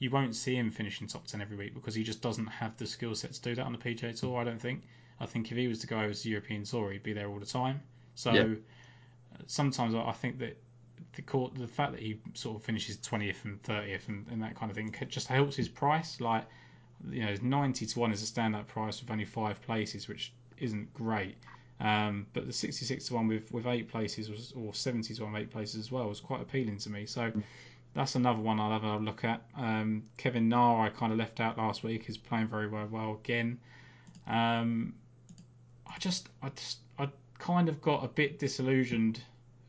you won't see him finishing top ten every week because he just doesn't have the skill set to do that on the PGA Tour. Mm. I don't think. I think if he was to go over to the European Tour, he'd be there all the time. So yeah. Uh, sometimes I think that the court, the fact that he sort of finishes 20th and 30th and, and that kind of thing just helps his price. Like you know, 90 to one is a standout price with only five places, which isn't great. Um, but the 66 to 1 with, with eight places was, or 70 to 1 with eight places as well was quite appealing to me. So mm. That's another one I'll have a look at. Um, Kevin Na, I kind of left out last week, is playing very well, well again. Um, I just, I just, I kind of got a bit disillusioned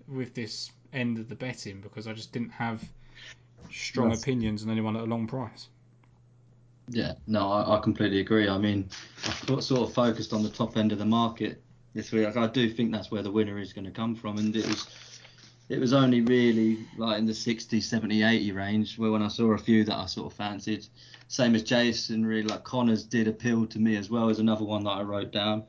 with this end of the betting because I just didn't have strong yes. opinions on anyone at a long price. Yeah, no, I, I completely agree. I mean, I got sort of focused on the top end of the market this week. I do think that's where the winner is going to come from, and it was it was only really like in the 60, 70, 80 range where when I saw a few that I sort of fancied. Same as Jason, really like Conners did appeal to me as well as another one that I wrote down.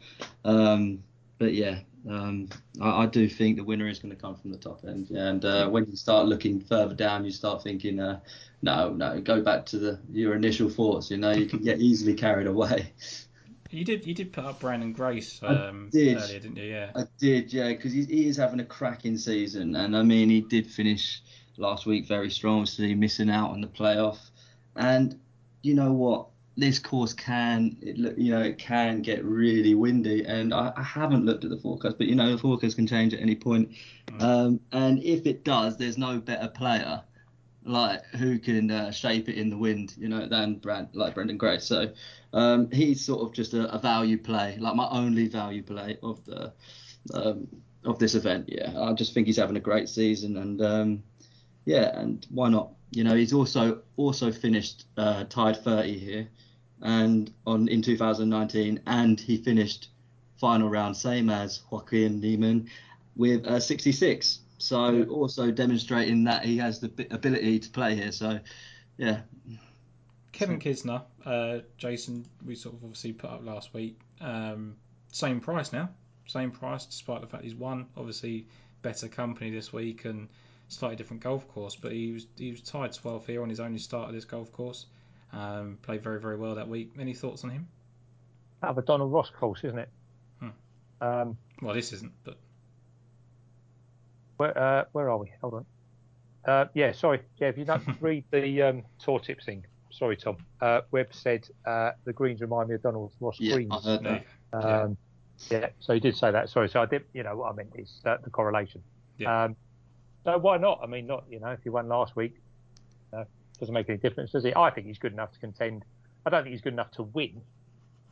Um, but yeah, um, I, I, do think the winner is going to come from the top end. And uh, when you start looking further down, you start thinking, uh, no, no, go back to the your initial thoughts. You know, you can get easily carried away. You did you did put up Branden Grace um, did. earlier, didn't you? Yeah. I did, yeah, because he, he is having a cracking season, and I mean he did finish last week very strong, obviously missing out on the playoff, and you know what, this course can it you know it can get really windy, and I, I haven't looked at the forecast, but you know the forecast can change at any point, mm. um, and if it does, there's no better player like who can uh, shape it in the wind, you know, than Brand like Branden Grace. So um, he's sort of just a, a, value play, like my only value play of the um, of this event. Yeah, I just think he's having a great season, and um, yeah, and why not? You know, he's also also finished uh, tied 30 here, and on in 2019, and he finished final round same as Joaquin Niemann with uh, 66. So yeah. also demonstrating that he has the ability to play here. So yeah. Kevin Kisner, uh, Jason, we sort of obviously put up last week. Um, same price now, same price, despite the fact he's won. Obviously, better company this week and slightly different golf course, but he was he was tied 12th here on his only start at this golf course. Um, played very very well that week. Any thoughts on him? Have a Donald Ross course, isn't it? Hmm. Um, well, this isn't, but where uh, where are we? Hold on. Uh, yeah, sorry. Yeah, if you don't read the um, tour tips thing, sorry, Tom. Uh, Webb said uh, the greens remind me of Donald Ross yeah, greens. I heard that. Um, yeah. yeah. so he did say that. Sorry, so I did. You know what I meant is uh, the correlation. Yeah. Um, so why not? I mean, not you know, if he won last week, uh, doesn't make any difference, does it? I think he's good enough to contend. I don't think he's good enough to win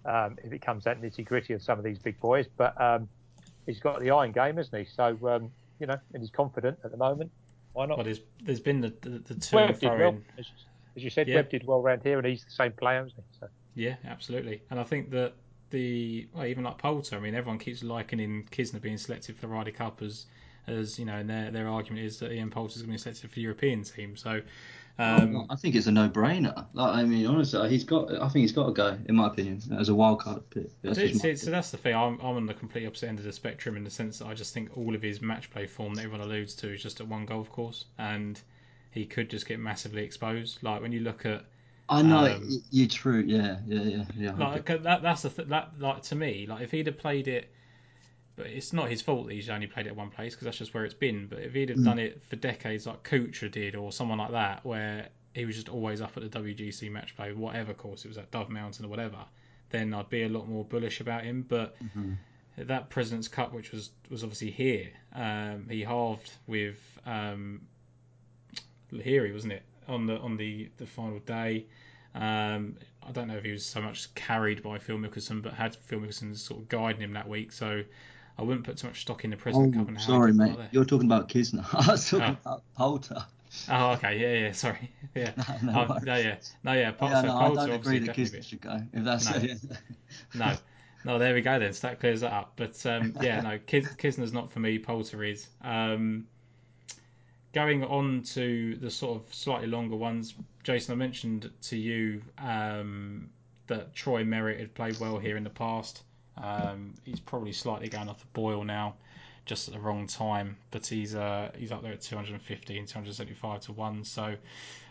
um, if it comes that nitty gritty of some of these big boys, but um, he's got the iron game, hasn't he? So um, you know, and he's confident at the moment. Why not? Well, there's there's been the the, the two Webb well, as, as, you said. Yeah. Webb did well around here, and he's the same player, isn't he? So. Yeah, absolutely. And I think that the well, even like Poulter, I mean, everyone keeps likening Kisner being selected for the Ryder Cup as as you know, and their their argument is that Ian Poulter's going to be selected for the European team. So um, I think it's a no-brainer. Like, I mean, honestly, he's got. I think he's got to go, in my opinion, as a wild card pick. That's so, so, that's the thing. I'm, I'm on the complete opposite end of the spectrum in the sense that I just think all of his match play form that everyone alludes to is just at one golf course, and he could just get massively exposed. Like when you look at. I know um, you're true. Yeah, yeah, yeah, yeah. Like that. That's the th- that. Like to me, like if he'd have played it but it's not his fault that he's only played it at one place because that's just where it's been. But if he'd have mm. done it for decades like Kuchar did or someone like that, where he was just always up at the WGC match play, whatever course it was at Dove Mountain or whatever, then I'd be a lot more bullish about him. But mm-hmm. that President's Cup, which was was obviously here, um, he halved with um, Lahiri, wasn't it, on the on the the final day. Um, I don't know if he was so much carried by Phil Mickelson, but had Phil Mickelson sort of guiding him that week. So I wouldn't put too much stock in the President oh, Cup. And sorry, mate. You're talking about Kisner. I was talking oh. about Poulter. Oh, okay. Yeah, yeah. Sorry. Yeah. no, no, oh, no, yeah. No, yeah. Poulter, yeah, no, Poulter I don't agree that Kisner should go. If that's no. it. no. No, there we go then. So that clears that up. But um, yeah, no, Kisner's not for me. Poulter is. Um, going on to the sort of slightly longer ones, Jason, I mentioned to you um, that Troy Merritt had played well here in the past. Um, he's probably slightly going off the boil now, just at the wrong time. But he's uh, he's up there at 250 and 275 to one, so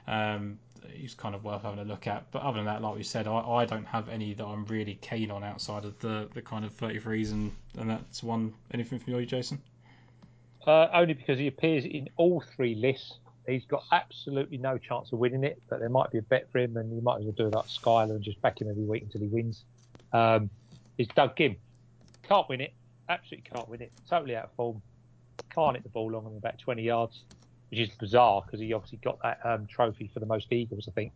um, he's kind of worth having a look at. But other than that, like we said, I, I don't have any that I'm really keen on outside of the, the kind of 33s, and, and that's one. Anything from you, Jason? Uh, only because he appears in all three lists. He's got absolutely no chance of winning it, but there might be a bet for him, and you might as well do that Skyler and just back him every week until he wins. Um, is Doug Ghim. Can't win it. Absolutely can't win it. Totally out of form. Can't hit the ball longer than about 20 yards, which is bizarre because he obviously got that um, trophy for the most eagles, I think,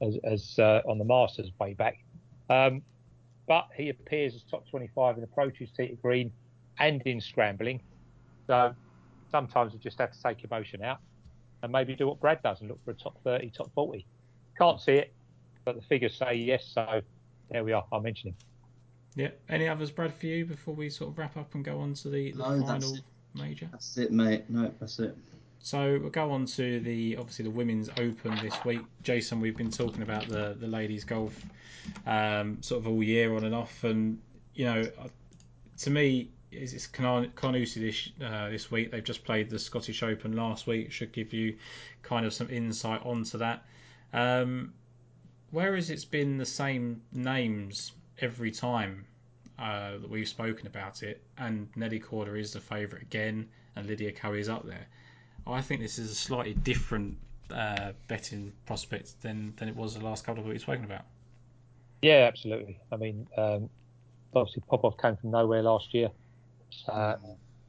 as, as uh, on the Masters way back. Um, but he appears as top 25 in approaches tee to green and in scrambling. So sometimes we just have to take emotion out and maybe do what Brad does and look for a top 30, top 40. Can't see it, but the figures say yes. So there we are. I'll mention him. Yeah. Any others, Brad, for you before we sort of wrap up and go on to the, the no, final major? That's it, mate. No, that's it. So we'll go on to the obviously the women's open this week. Jason, we've been talking about the the ladies golf um, sort of all year on and off, and you know, uh, to me, it's Carnoustie this uh, this week. They've just played the Scottish Open last week. Should give you kind of some insight onto that. Um, whereas it's been the same names every time uh, that we've spoken about it, and Nelly Korda is the favourite again, and Lydia Curry is up there. I think this is a slightly different uh, betting prospect than, than it was the last couple of weeks we've spoken about. Yeah, absolutely. I mean, um, obviously Popov came from nowhere last year uh,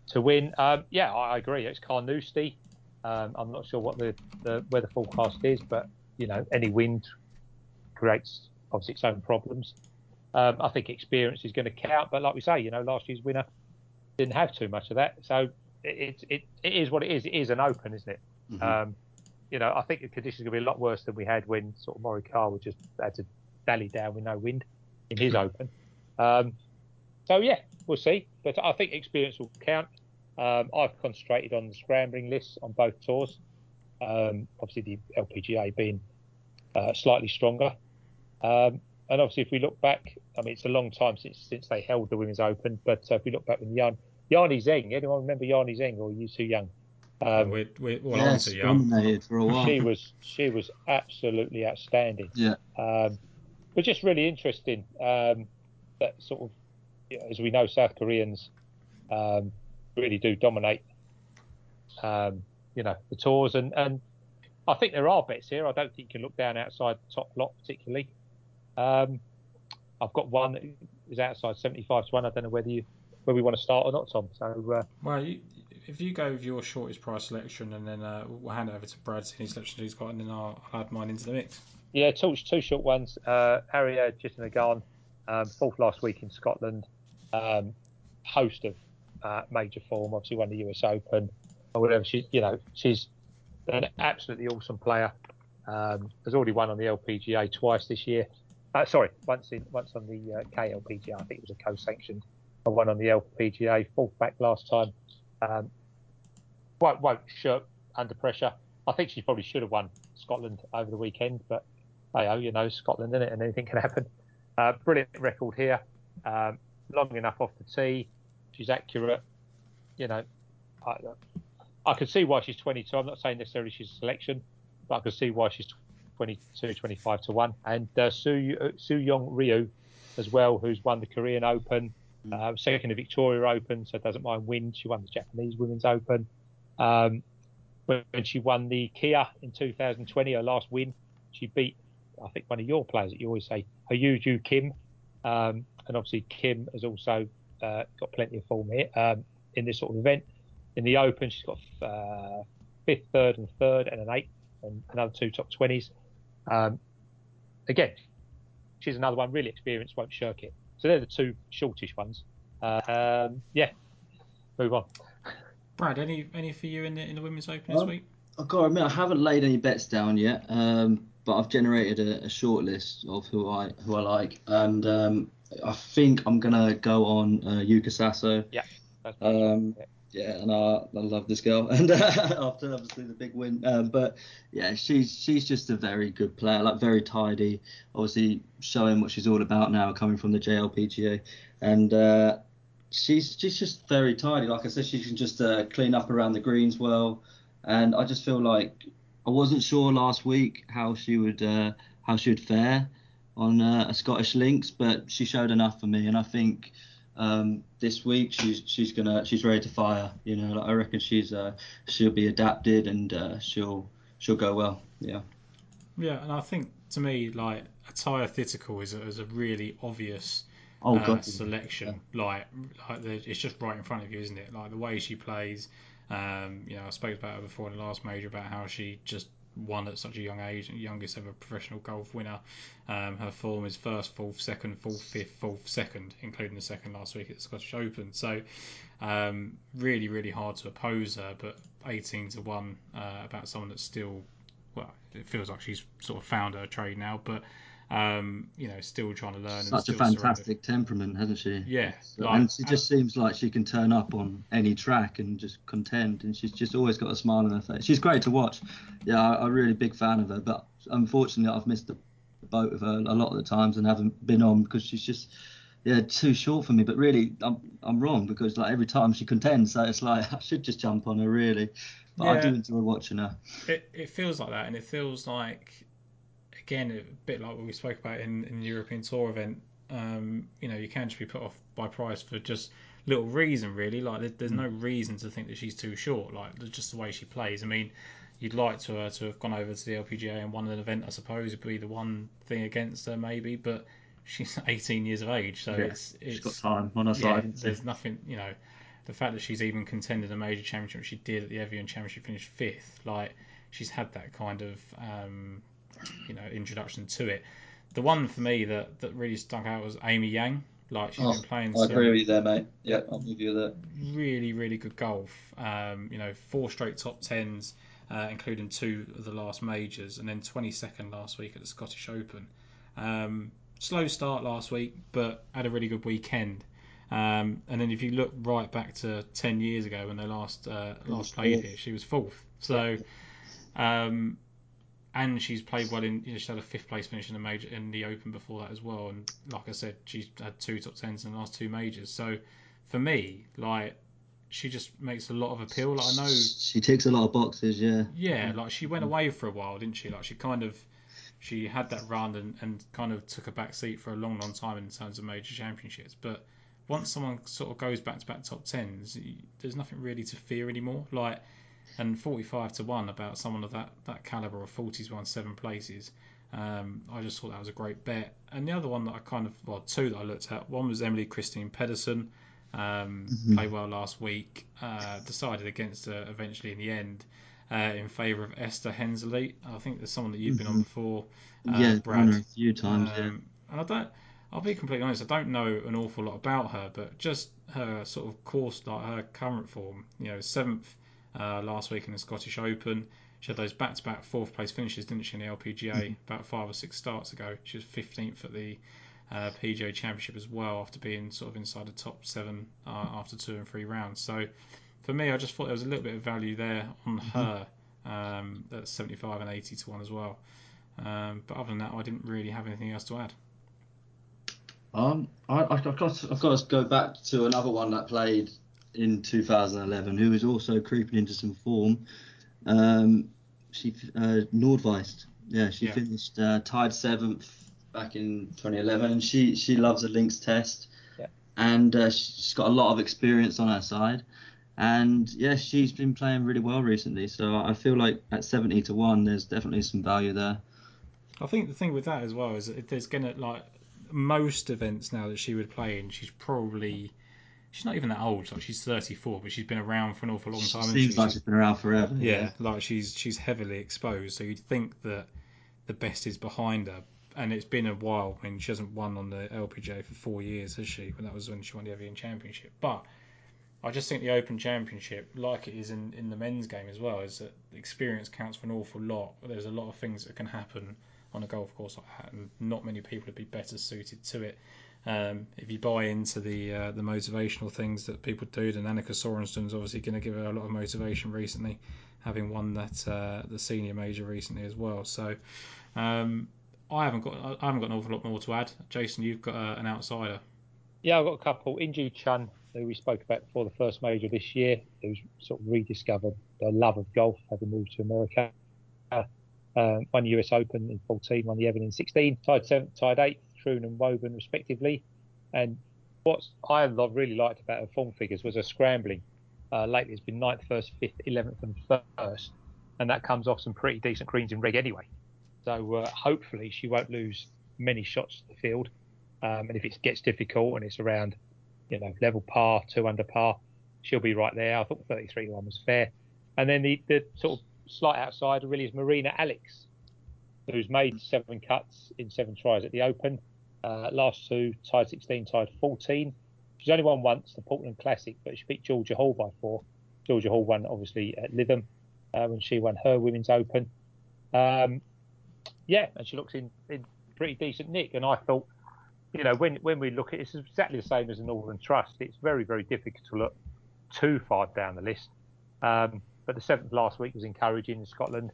to win. Um, yeah, I, agree. It's Carnoustie. Um, I'm not sure what the, the weather forecast is, but you know, any wind creates obviously its own problems. Um, I think experience is going to count, but like we say, you know, last year's winner didn't have too much of that, so it it, it is what it is. It is an open, isn't it? Mhm. Um, you know, I think the conditions are going to be a lot worse than we had when sort of Morikawa just had to dally down with no wind in his open. Um, so yeah, we'll see. But I think experience will count. Um, I've concentrated on the scrambling lists on both tours. Um, obviously, the LPGA being uh, slightly stronger. Um, and obviously, if we look back, I mean, it's a long time since since they held the Women's Open. But uh, if we look back when Jan, Yani Tseng, anyone remember Yani Tseng, or are you too young? Um, we're, we're, well, I'm yes, too young. for a while. she was she was absolutely outstanding. Yeah. Um, but just really interesting um, that sort of, you know, as we know, South Koreans um, really do dominate. Um, you know the tours, and and I think there are bets here. I don't think you can look down outside the top lot particularly. Um, I've got one that is outside 75 to one. I don't know whether you whether we want to start or not, Tom. So uh, Well, you, if you go with your shortest price selection, and then uh, we'll hand it over to Brad, see any selections he's got, and then I'll, I'll add mine into the mix. Yeah, two two short ones. Uh, Ariya Jutanugarn, um, fourth last week in Scotland, um, host of uh, major form. Obviously, won the US Open or whatever. She, you know, she's an absolutely awesome player. Um, has already won on the LPGA twice this year. Uh, sorry, once in once on the uh, KLPGA. I think it was a co-sanctioned. Won on the LPGA, fourth back last time. Um, won't won't shirk under pressure. I think she probably should have won Scotland over the weekend, but hey, oh, you know, Scotland in it, and anything can happen. Uh, brilliant record here. Um, long enough off the tee. She's accurate. You know, I, I can see why she's 22. I'm not saying necessarily she's a selection, but I can see why she's 22, 25 to 1. And uh, Su, uh, So Yeon Ryu as well, who's won the Korean Open, uh, second the Victoria Open, so doesn't mind wind. She won the Japanese Women's Open. Um, when she won the Kia in 2020, her last win, she beat, I think, one of your players that you always say, Hyo Joo Kim. Um, and obviously, Kim has also uh, got plenty of form here um, in this sort of event. In the Open, she's got uh, fifth, third, and third, and an eighth, and another two top 20s. Um, again, she's another one really experienced, won't shirk it. So they're the two shortish ones. Uh, um, yeah, move on. Brad, any any for you in the in the Women's Open this Um, week? I've got to admit, I haven't laid any bets down yet, um, but I've generated a, a short list of who I who I like, and um, I think I'm gonna go on uh, Yuka Sasso. That's Um, Yeah, and I, I love this girl, and after obviously the big win, um, but yeah, she's she's just a very good player, like very tidy. Obviously showing what she's all about now, coming from the JLPGA, and uh, she's she's just very tidy. Like I said, she can just uh, clean up around the greens well, and I just feel like I wasn't sure last week how she would uh, how she would fare on uh, a Scottish links, but she showed enough for me, and I think um, this week she's she's gonna she's ready to fire. You know, like, I reckon she's uh, she'll be adapted and uh, she'll she'll go well. Yeah. Yeah, and I think to me, like Atthaya Thitikul is a, is a really obvious Oh uh, selection. Like, like the- it's just right in front of you, isn't it? Like the way she plays. Um, you know, I spoke about her before in the last major about how she just won at such a young age, youngest ever professional golf winner. Um, her form is first, fourth, second, fourth, fifth, fourth, second, including the second last week at the Scottish Open. So, um, really, really hard to oppose her. But 18 to one uh, about someone that's still, well, it feels like she's sort of found her trade now, but um, you know, still trying to learn. and Such a fantastic temperament, hasn't she? Yeah, So- like- and she just seems like she can turn up on any track and just contend, and she's just always got a smile on her face. She's great to watch. Yeah, I, I'm really big fan of her, but unfortunately, I've missed the boat with her a lot of the times and haven't been on because she's just yeah too short for me. But really, I'm I'm wrong because like every time she contends, so it's like I should just jump on her really. But I do enjoy watching her. It, it feels like that, and it feels like, again, a bit like what we spoke about in, in the European Tour event. Um, you know, you can just be put off by price for just little reason, really. Like, there, there's no reason to think that she's too short. Like, just the way she plays. I mean, you'd like to her to have gone over to the LPGA and won an event. I suppose would be the one thing against her, maybe, but she's 18 years of age, so Yeah, it's She's it's got time on her yeah, side. there's nothing, you know. the fact that she's even contended a major championship, she did at the Evian Championship, finished fifth. Like she's had that kind of um, you know introduction to it. The one for me that, that really stuck out was Amy Yang. Like she's Oh, been playing. I some agree with you there, mate. Yeah, I'll give you that. really, really good golf. Um, you know, four straight top tens, uh, including two of the last majors, and then 22nd last week at the Scottish Open. Um, slow start last week, but had a really good weekend. Um, and then if you look right back to 10 years ago when they last uh, last played here, she was fourth. So, um, and she's played well in. You know, she had a fifth place finish in the major in the Open before that as well. And like I said, she's had two top tens in the last two majors. So, for me, like she just makes a lot of appeal. Like I know She ticks a lot of boxes, yeah. yeah, mm. like she went away for a while, didn't she? Like she kind of she had that run and, and kind of took a back seat for a long, long time in terms of major championships. But once someone sort of goes back to back top tens, there's nothing really to fear anymore. Like and 45 to one about someone of that that caliber of 40s won seven places. Um, I just thought that was a great bet. And the other one that I kind of well two that I looked at. One was Emily Kristine Pedersen. Um, Mhm. Played well last week. Uh, decided against her eventually in the end uh, in favour of Esther Henseleit. I think there's someone that you've been on Mhm. before, uh, yeah, Brad. a few times, yeah. Um, and I don't. I'll be completely honest. I don't know an awful lot about her, but just her sort of course, like her current form. You know, seventh uh, last week in the Scottish Open. She had those back-to-back fourth place finishes, didn't she, in the LPGA Mm-hmm. about five or six starts ago. She was 15th at the uh, PGA Championship as well after being sort of inside the top seven uh, after two and three rounds. So for me, I just thought there was a little bit of value there on Mm-hmm. her. Um, that's 75 and 80 to one as well. Um, but other than that, I didn't really have anything else to add. Um, I, I- I've got I've got to go back to another one that played in 2011, who was also creeping into some form. Um, she uh, Nordqvist, yeah, she Yeah. finished uh, tied seventh back in 2011, and she she loves a links test, Yeah. and uh, she's got a lot of experience on her side. And yeah, she's been playing really well recently, so I feel like at 70 to one, there's definitely some value there. I think the thing with that as well is that if there's gonna like most events now that she would play in, she's probably she's not even that old. Like she's 34, but she's been around for an awful long She time. hasn't seems she? like she's been around forever. yeah, like she's she's heavily exposed. So you'd think that the best is behind her, and it's been a while. I mean, she hasn't won on the LPGA for four years, has she? When that was when she won the Evian Championship. But I just think the Open Championship, like it is in, in the men's game as well, is that experience counts for an awful lot. There's a lot of things that can happen on a golf course like that, and not many people would be better suited to it. Um, if you buy into the uh, the motivational things that people do, then Annika Sorenstam's obviously going to give her a lot of motivation recently, having won that uh, the senior major recently as well. So um, I haven't got I haven't got an awful lot more to add. Jason, you've got uh, an outsider. Yeah, I've got a couple. In Gee Chun, who we spoke about before the first major this year, who's sort of rediscovered their love of golf, having moved to America. Um, won the US Open in 14, won the Evian in 16, tied seventh, tied eighth, Troon and Woburn respectively. And what I really liked about her form figures was her scrambling. Uh, lately, it's been ninth, first, fifth, 11th, and first, and that comes off some pretty decent greens in reg anyway. So uh, hopefully she won't lose many shots to the field. Um, and if it gets difficult and it's around, you know, level par, two under par, she'll be right there. I thought 33 one was fair. And then the, the sort of slight outsider really is Marina Alex, who's made seven cuts in seven tries at the Open. Uh, last two, tied 16, tied 14. She's only won once, the Portland Classic, but she beat Georgia Hall by four. Georgia Hall won, obviously, at Lytham uh, when she won her Women's Open. Um, yeah, and she looks in, in pretty decent nick. And I thought, you know, when when we look at it, it's exactly the same as the Northern Trust. It's very, very difficult to look too far down the list. Um, but the seventh last week was encouraging in Scotland.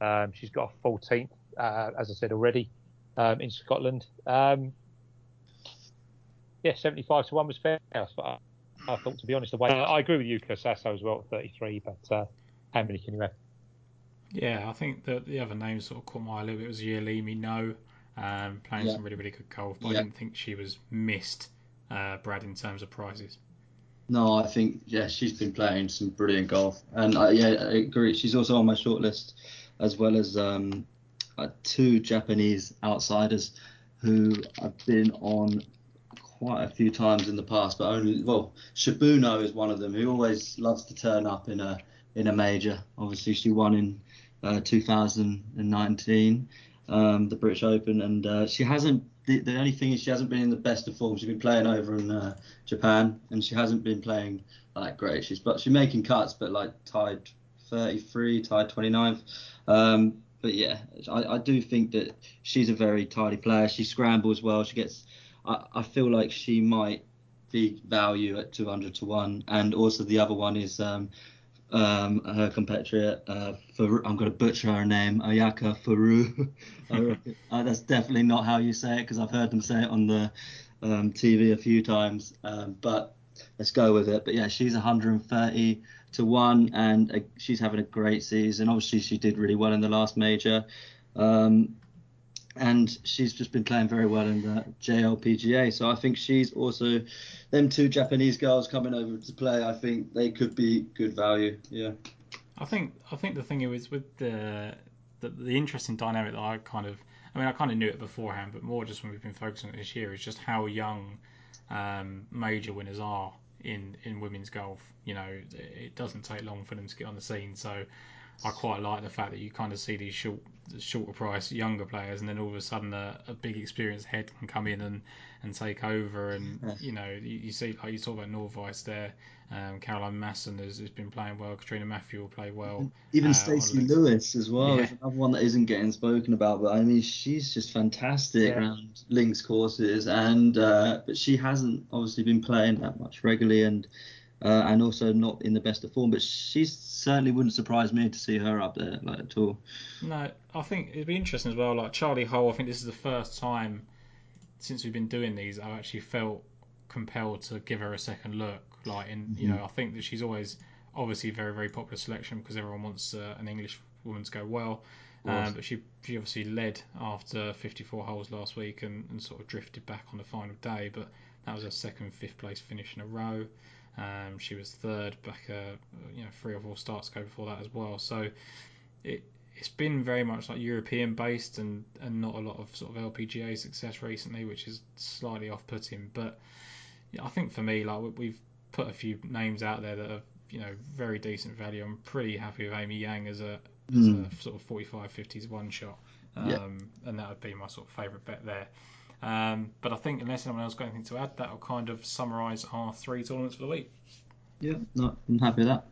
Um, she's got a 14th, uh, as I said already, um, in Scotland. Um, yeah, 75 to 1 was fair. That's what I, I thought, to be honest. The way I agree with you, Sasso, as well at 33, but uh, how many can you have? Yeah, I think that the other names sort of caught my eye a little bit. It was Yealimi Noh, um, playing Yeah. some really, really good golf, but I didn't think she was missed, uh, Brad, in terms of prizes. No, I think yeah, she's been playing some brilliant golf, and I, yeah, I agree. She's also on my shortlist, as well as um, uh, two Japanese outsiders who I've been on quite a few times in the past, but only well, Shibuno is one of them who always loves to turn up in a in a major. Obviously, she won in uh, 2019 um, the British Open, and uh, she hasn't. The, the only thing is she hasn't been in the best of form. She's been playing over in uh, Japan, and she hasn't been playing like great. She's but she's making cuts, but like tied 33, tied 29th. Um, but yeah, I, I do think that she's a very tidy player. She scrambles well. She gets. I, I feel like she might be value at 200 to one, and also the other one is um, um, her compatriot. Uh, I'm going to butcher her name, Ayaka Furue. uh, that's definitely not how you say it because I've heard them say it on the um, TV a few times. Um, but let's go with it. But yeah, she's 130 to one, and uh, she's having a great season. Obviously, she did really well in the last major. Um, and she's just been playing very well in the JLPGA. So I think she's also them two Japanese girls coming over to play. I think they could be good value. Yeah. I think I think the thing is with the the, the interesting dynamic that I kind of I mean I kind of knew it beforehand, but more just when we've been focusing on this year is just how young um, major winners are in in women's golf. You know, it doesn't take long for them to get on the scene. So I quite like the fact that you kind of see these short, shorter price younger players, and then all of a sudden a, a big experienced head can come in and, and take over. And you know, you, you see like you talk about Nordqvist there. Um, Caroline Masson has, has been playing well. Catriona Matthew will play well. Even uh, Stacey. Lewis as well Yeah. is another one that isn't getting spoken about. But I mean, she's just fantastic Yeah. around links courses, and uh, but she hasn't obviously been playing that much regularly, and uh, and also not in the best of form. But she certainly wouldn't surprise me to see her up there like at all. No, I think it'd be interesting as well. Like Charlie Hull, I think this is the first time since we've been doing these I've actually felt compelled to give her a second look. Like, in you know, I think that she's always obviously a very very popular selection because everyone wants uh, an English woman to go well. Um, but she she obviously led after 54 holes last week and, and sort of drifted back on the final day. But that was her second fifth place finish in a row. Um, she was third back, uh, you know, three or four starts ago before that as well. So it it's been very much like European based and, and not a lot of sort of LPGA success recently, which is slightly off putting. But yeah, I think for me, like we've put a few names out there that are you know very decent value. I'm pretty happy with Amy Yang as a, as Mm. a sort of 45 50s one shot, Yeah. um, and that would be my sort of favourite bet there. Um, but I think unless anyone else got anything to add, that'll kind of summarise our three tournaments for the week. Yeah, no, I'm happy with that.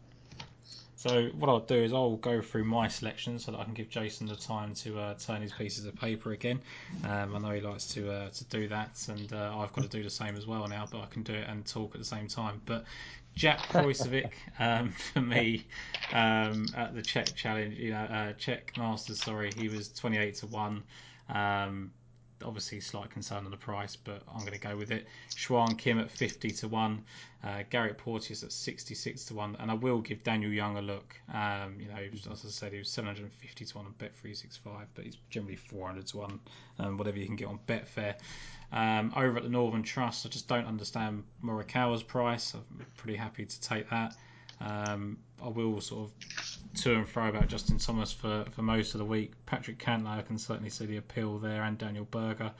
So what I'll do is I'll go through my selections so that I can give Jason the time to uh, turn his pieces of paper again. Um, I know he likes to uh, to do that, and uh, I've got to do the same as well now, but I can do it and talk at the same time. But Jack Kruyswijk um, for me um, at the Czech Challenge, you know, uh, Czech Masters. Sorry, he was 28 to one. Um, obviously, slight concern on the price, but I'm going to go with it. Sihwan Kim at 50 to one. Uh, Garrick Porteous at 66 to 1, and I will give Daniel Young a look. Um, you know, was, as I said, he was 750 to 1 on Bet365, but he's generally 400 to 1, um, whatever you can get on Betfair. Um, over at the Northern Trust, I just don't understand Morikawa's price. I'm pretty happy to take that. Um, I will sort of to and fro about Justin Thomas for, for most of the week. Patrick Cantlay, I can certainly see the appeal there, and Daniel Berger.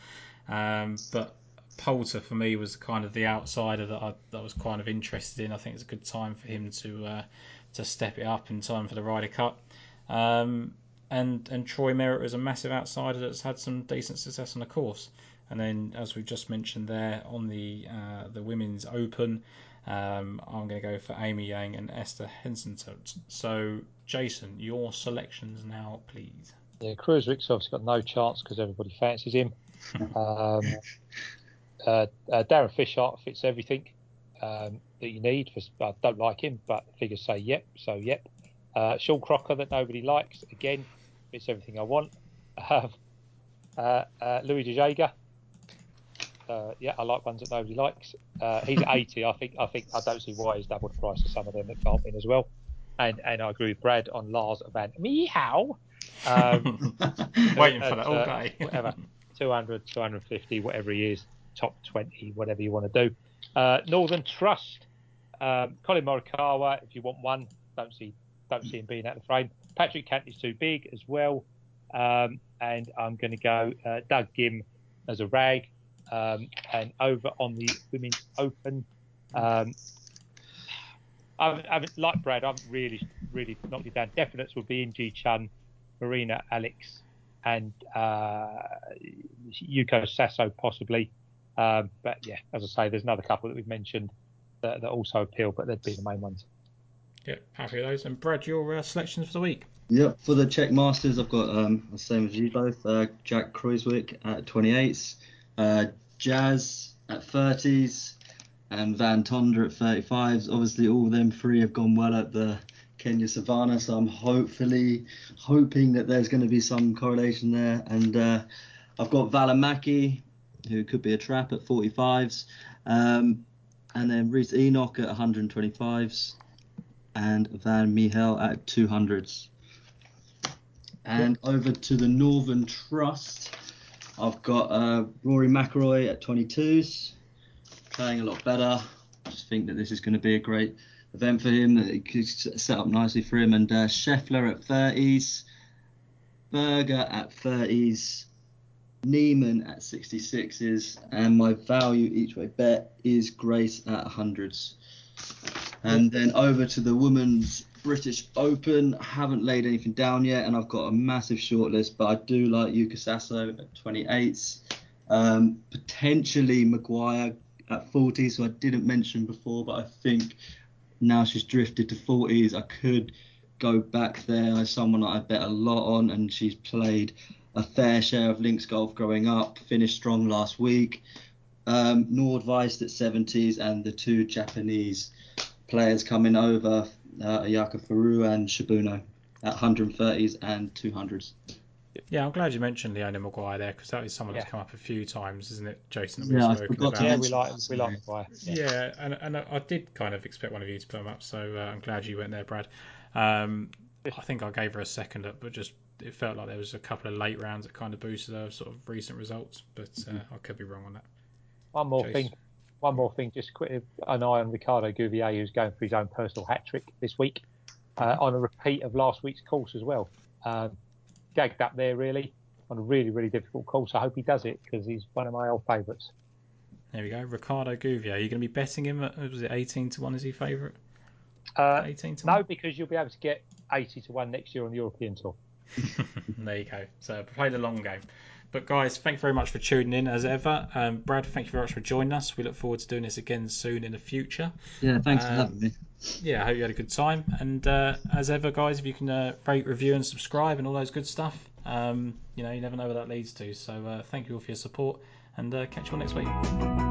Um, but Poulter for me was kind of the outsider that I that was kind of interested in. I think it's a good time for him to uh, to step it up in time for the Ryder Cup. Um, and and Troy Merritt is a massive outsider that's had some decent success on the course. And then, as we've just mentioned there on the uh, the Women's Open, um, I'm going to go for Amy Yang and Esther Henseleit. So, Jason, your selections now, please. Yeah, Kruyswijk's obviously got no chance because everybody fancies him. Um, uh, uh, Darren Fisher fits everything um, that you need. For, I don't like him, but figures say yep, so yep. Uh, Sean Crocker that nobody likes again fits everything I want. Um, uh, uh, Louis De Jager. Uh, yeah, I like ones that nobody likes. Uh, he's at 80. I think. I think. I don't see why he's double the price of some of them that can't win as well. And and I agree with Brad on Lars Van Meijel. Um, Waiting for that all uh, day. whatever. 200, 250, whatever he is, top 20, whatever you want to do. Uh, Northern Trust, um, Collin Morikawa, if you want one, don't see don't see him being out of the frame. Patrick Cant is too big as well. Um, and I'm going to go uh, Doug Ghim as a rag. Um, and over on the Women's Open, um, I, I, like Brad, I'm really, really knocked it down. Definites would be In Gee Chun, Marina Alex, and uh, Yuka Saso possibly. Um, but yeah, as I say, there's another couple that we've mentioned that, that also appeal, but they'd be the main ones. Yeah, happy with those. And Brad, your uh, selections for the week? Yep, for the Czech Masters, I've got um, the same as you both. Uh, Jack Kruyswijk at 28s, uh, Jazz at 30s, and Van Tonder at 35s. Obviously, all them three have gone well at the Kenya Savannah, so I'm hopefully hoping that there's going to be some correlation there. And uh, I've got Välimäki, who could be a trap at 45s, um, and then Rhys Enoch at 125s, and Van Meijel at 200s. And over to the Northern Trust, I've got uh, Rory McIlroy at 22s, playing a lot better. I just think that this is going to be a great event for him. It could set up nicely for him. And uh, Scheffler at 30s, Berger at 30s, Niemann at 66s, and my value each way bet is Grace at 100s. And then over to the women's British Open. I haven't laid anything down yet, and I've got a massive shortlist, but I do like Yuka Saso at 28s. Um, potentially Maguire at 40, so I didn't mention before, but I think now she's drifted to 40s, I could go back there as someone that I bet a lot on, and she's played a fair share of links golf growing up, finished strong last week. Um, Nordqvist at 70s, and the two Japanese players coming over, uh, Ayaka Furue and Shibuno at 130s and 200s. Yeah, I'm glad you mentioned Leona Maguire there because that is someone Yeah. that's come up a few times, isn't it, Jason? That Yeah, we've spoken about. Yeah, we like that, we like. Maguire. Yeah, and, and I I did kind of expect one of you to put them up, so uh, I'm glad you went there, Brad. Um, I think I gave her a second up, but just it felt like there was a couple of late rounds that kind of boosted her sort of recent results, but uh, I could be wrong on that. One more Chase. thing. One more thing. Just quick, an eye on Ricardo Gouveia, who's going for his own personal hat trick this week, uh, on a repeat of last week's course as well. Um, gagged up there really on a really really difficult course. I hope he does it because he's one of my old favourites. There we go, Ricardo Gouveia. Are you going to be betting him? At, was it 18 to one? Is he favourite? Uh, 18 to no, one. because you'll be able to get 80 to one next year on the European tour. there you go. So play the long game. But guys, thank you very much for tuning in as ever. Um, Brad, thank you very much for joining us. We look forward to doing this again soon in the future. Yeah, thanks for Um, having me. yeah, I hope you had a good time. And uh, as ever, guys, if you can uh, rate, review, and subscribe and all those good stuff, um, you know, you never know where that leads to. So uh, thank you all for your support and uh, catch you all next week.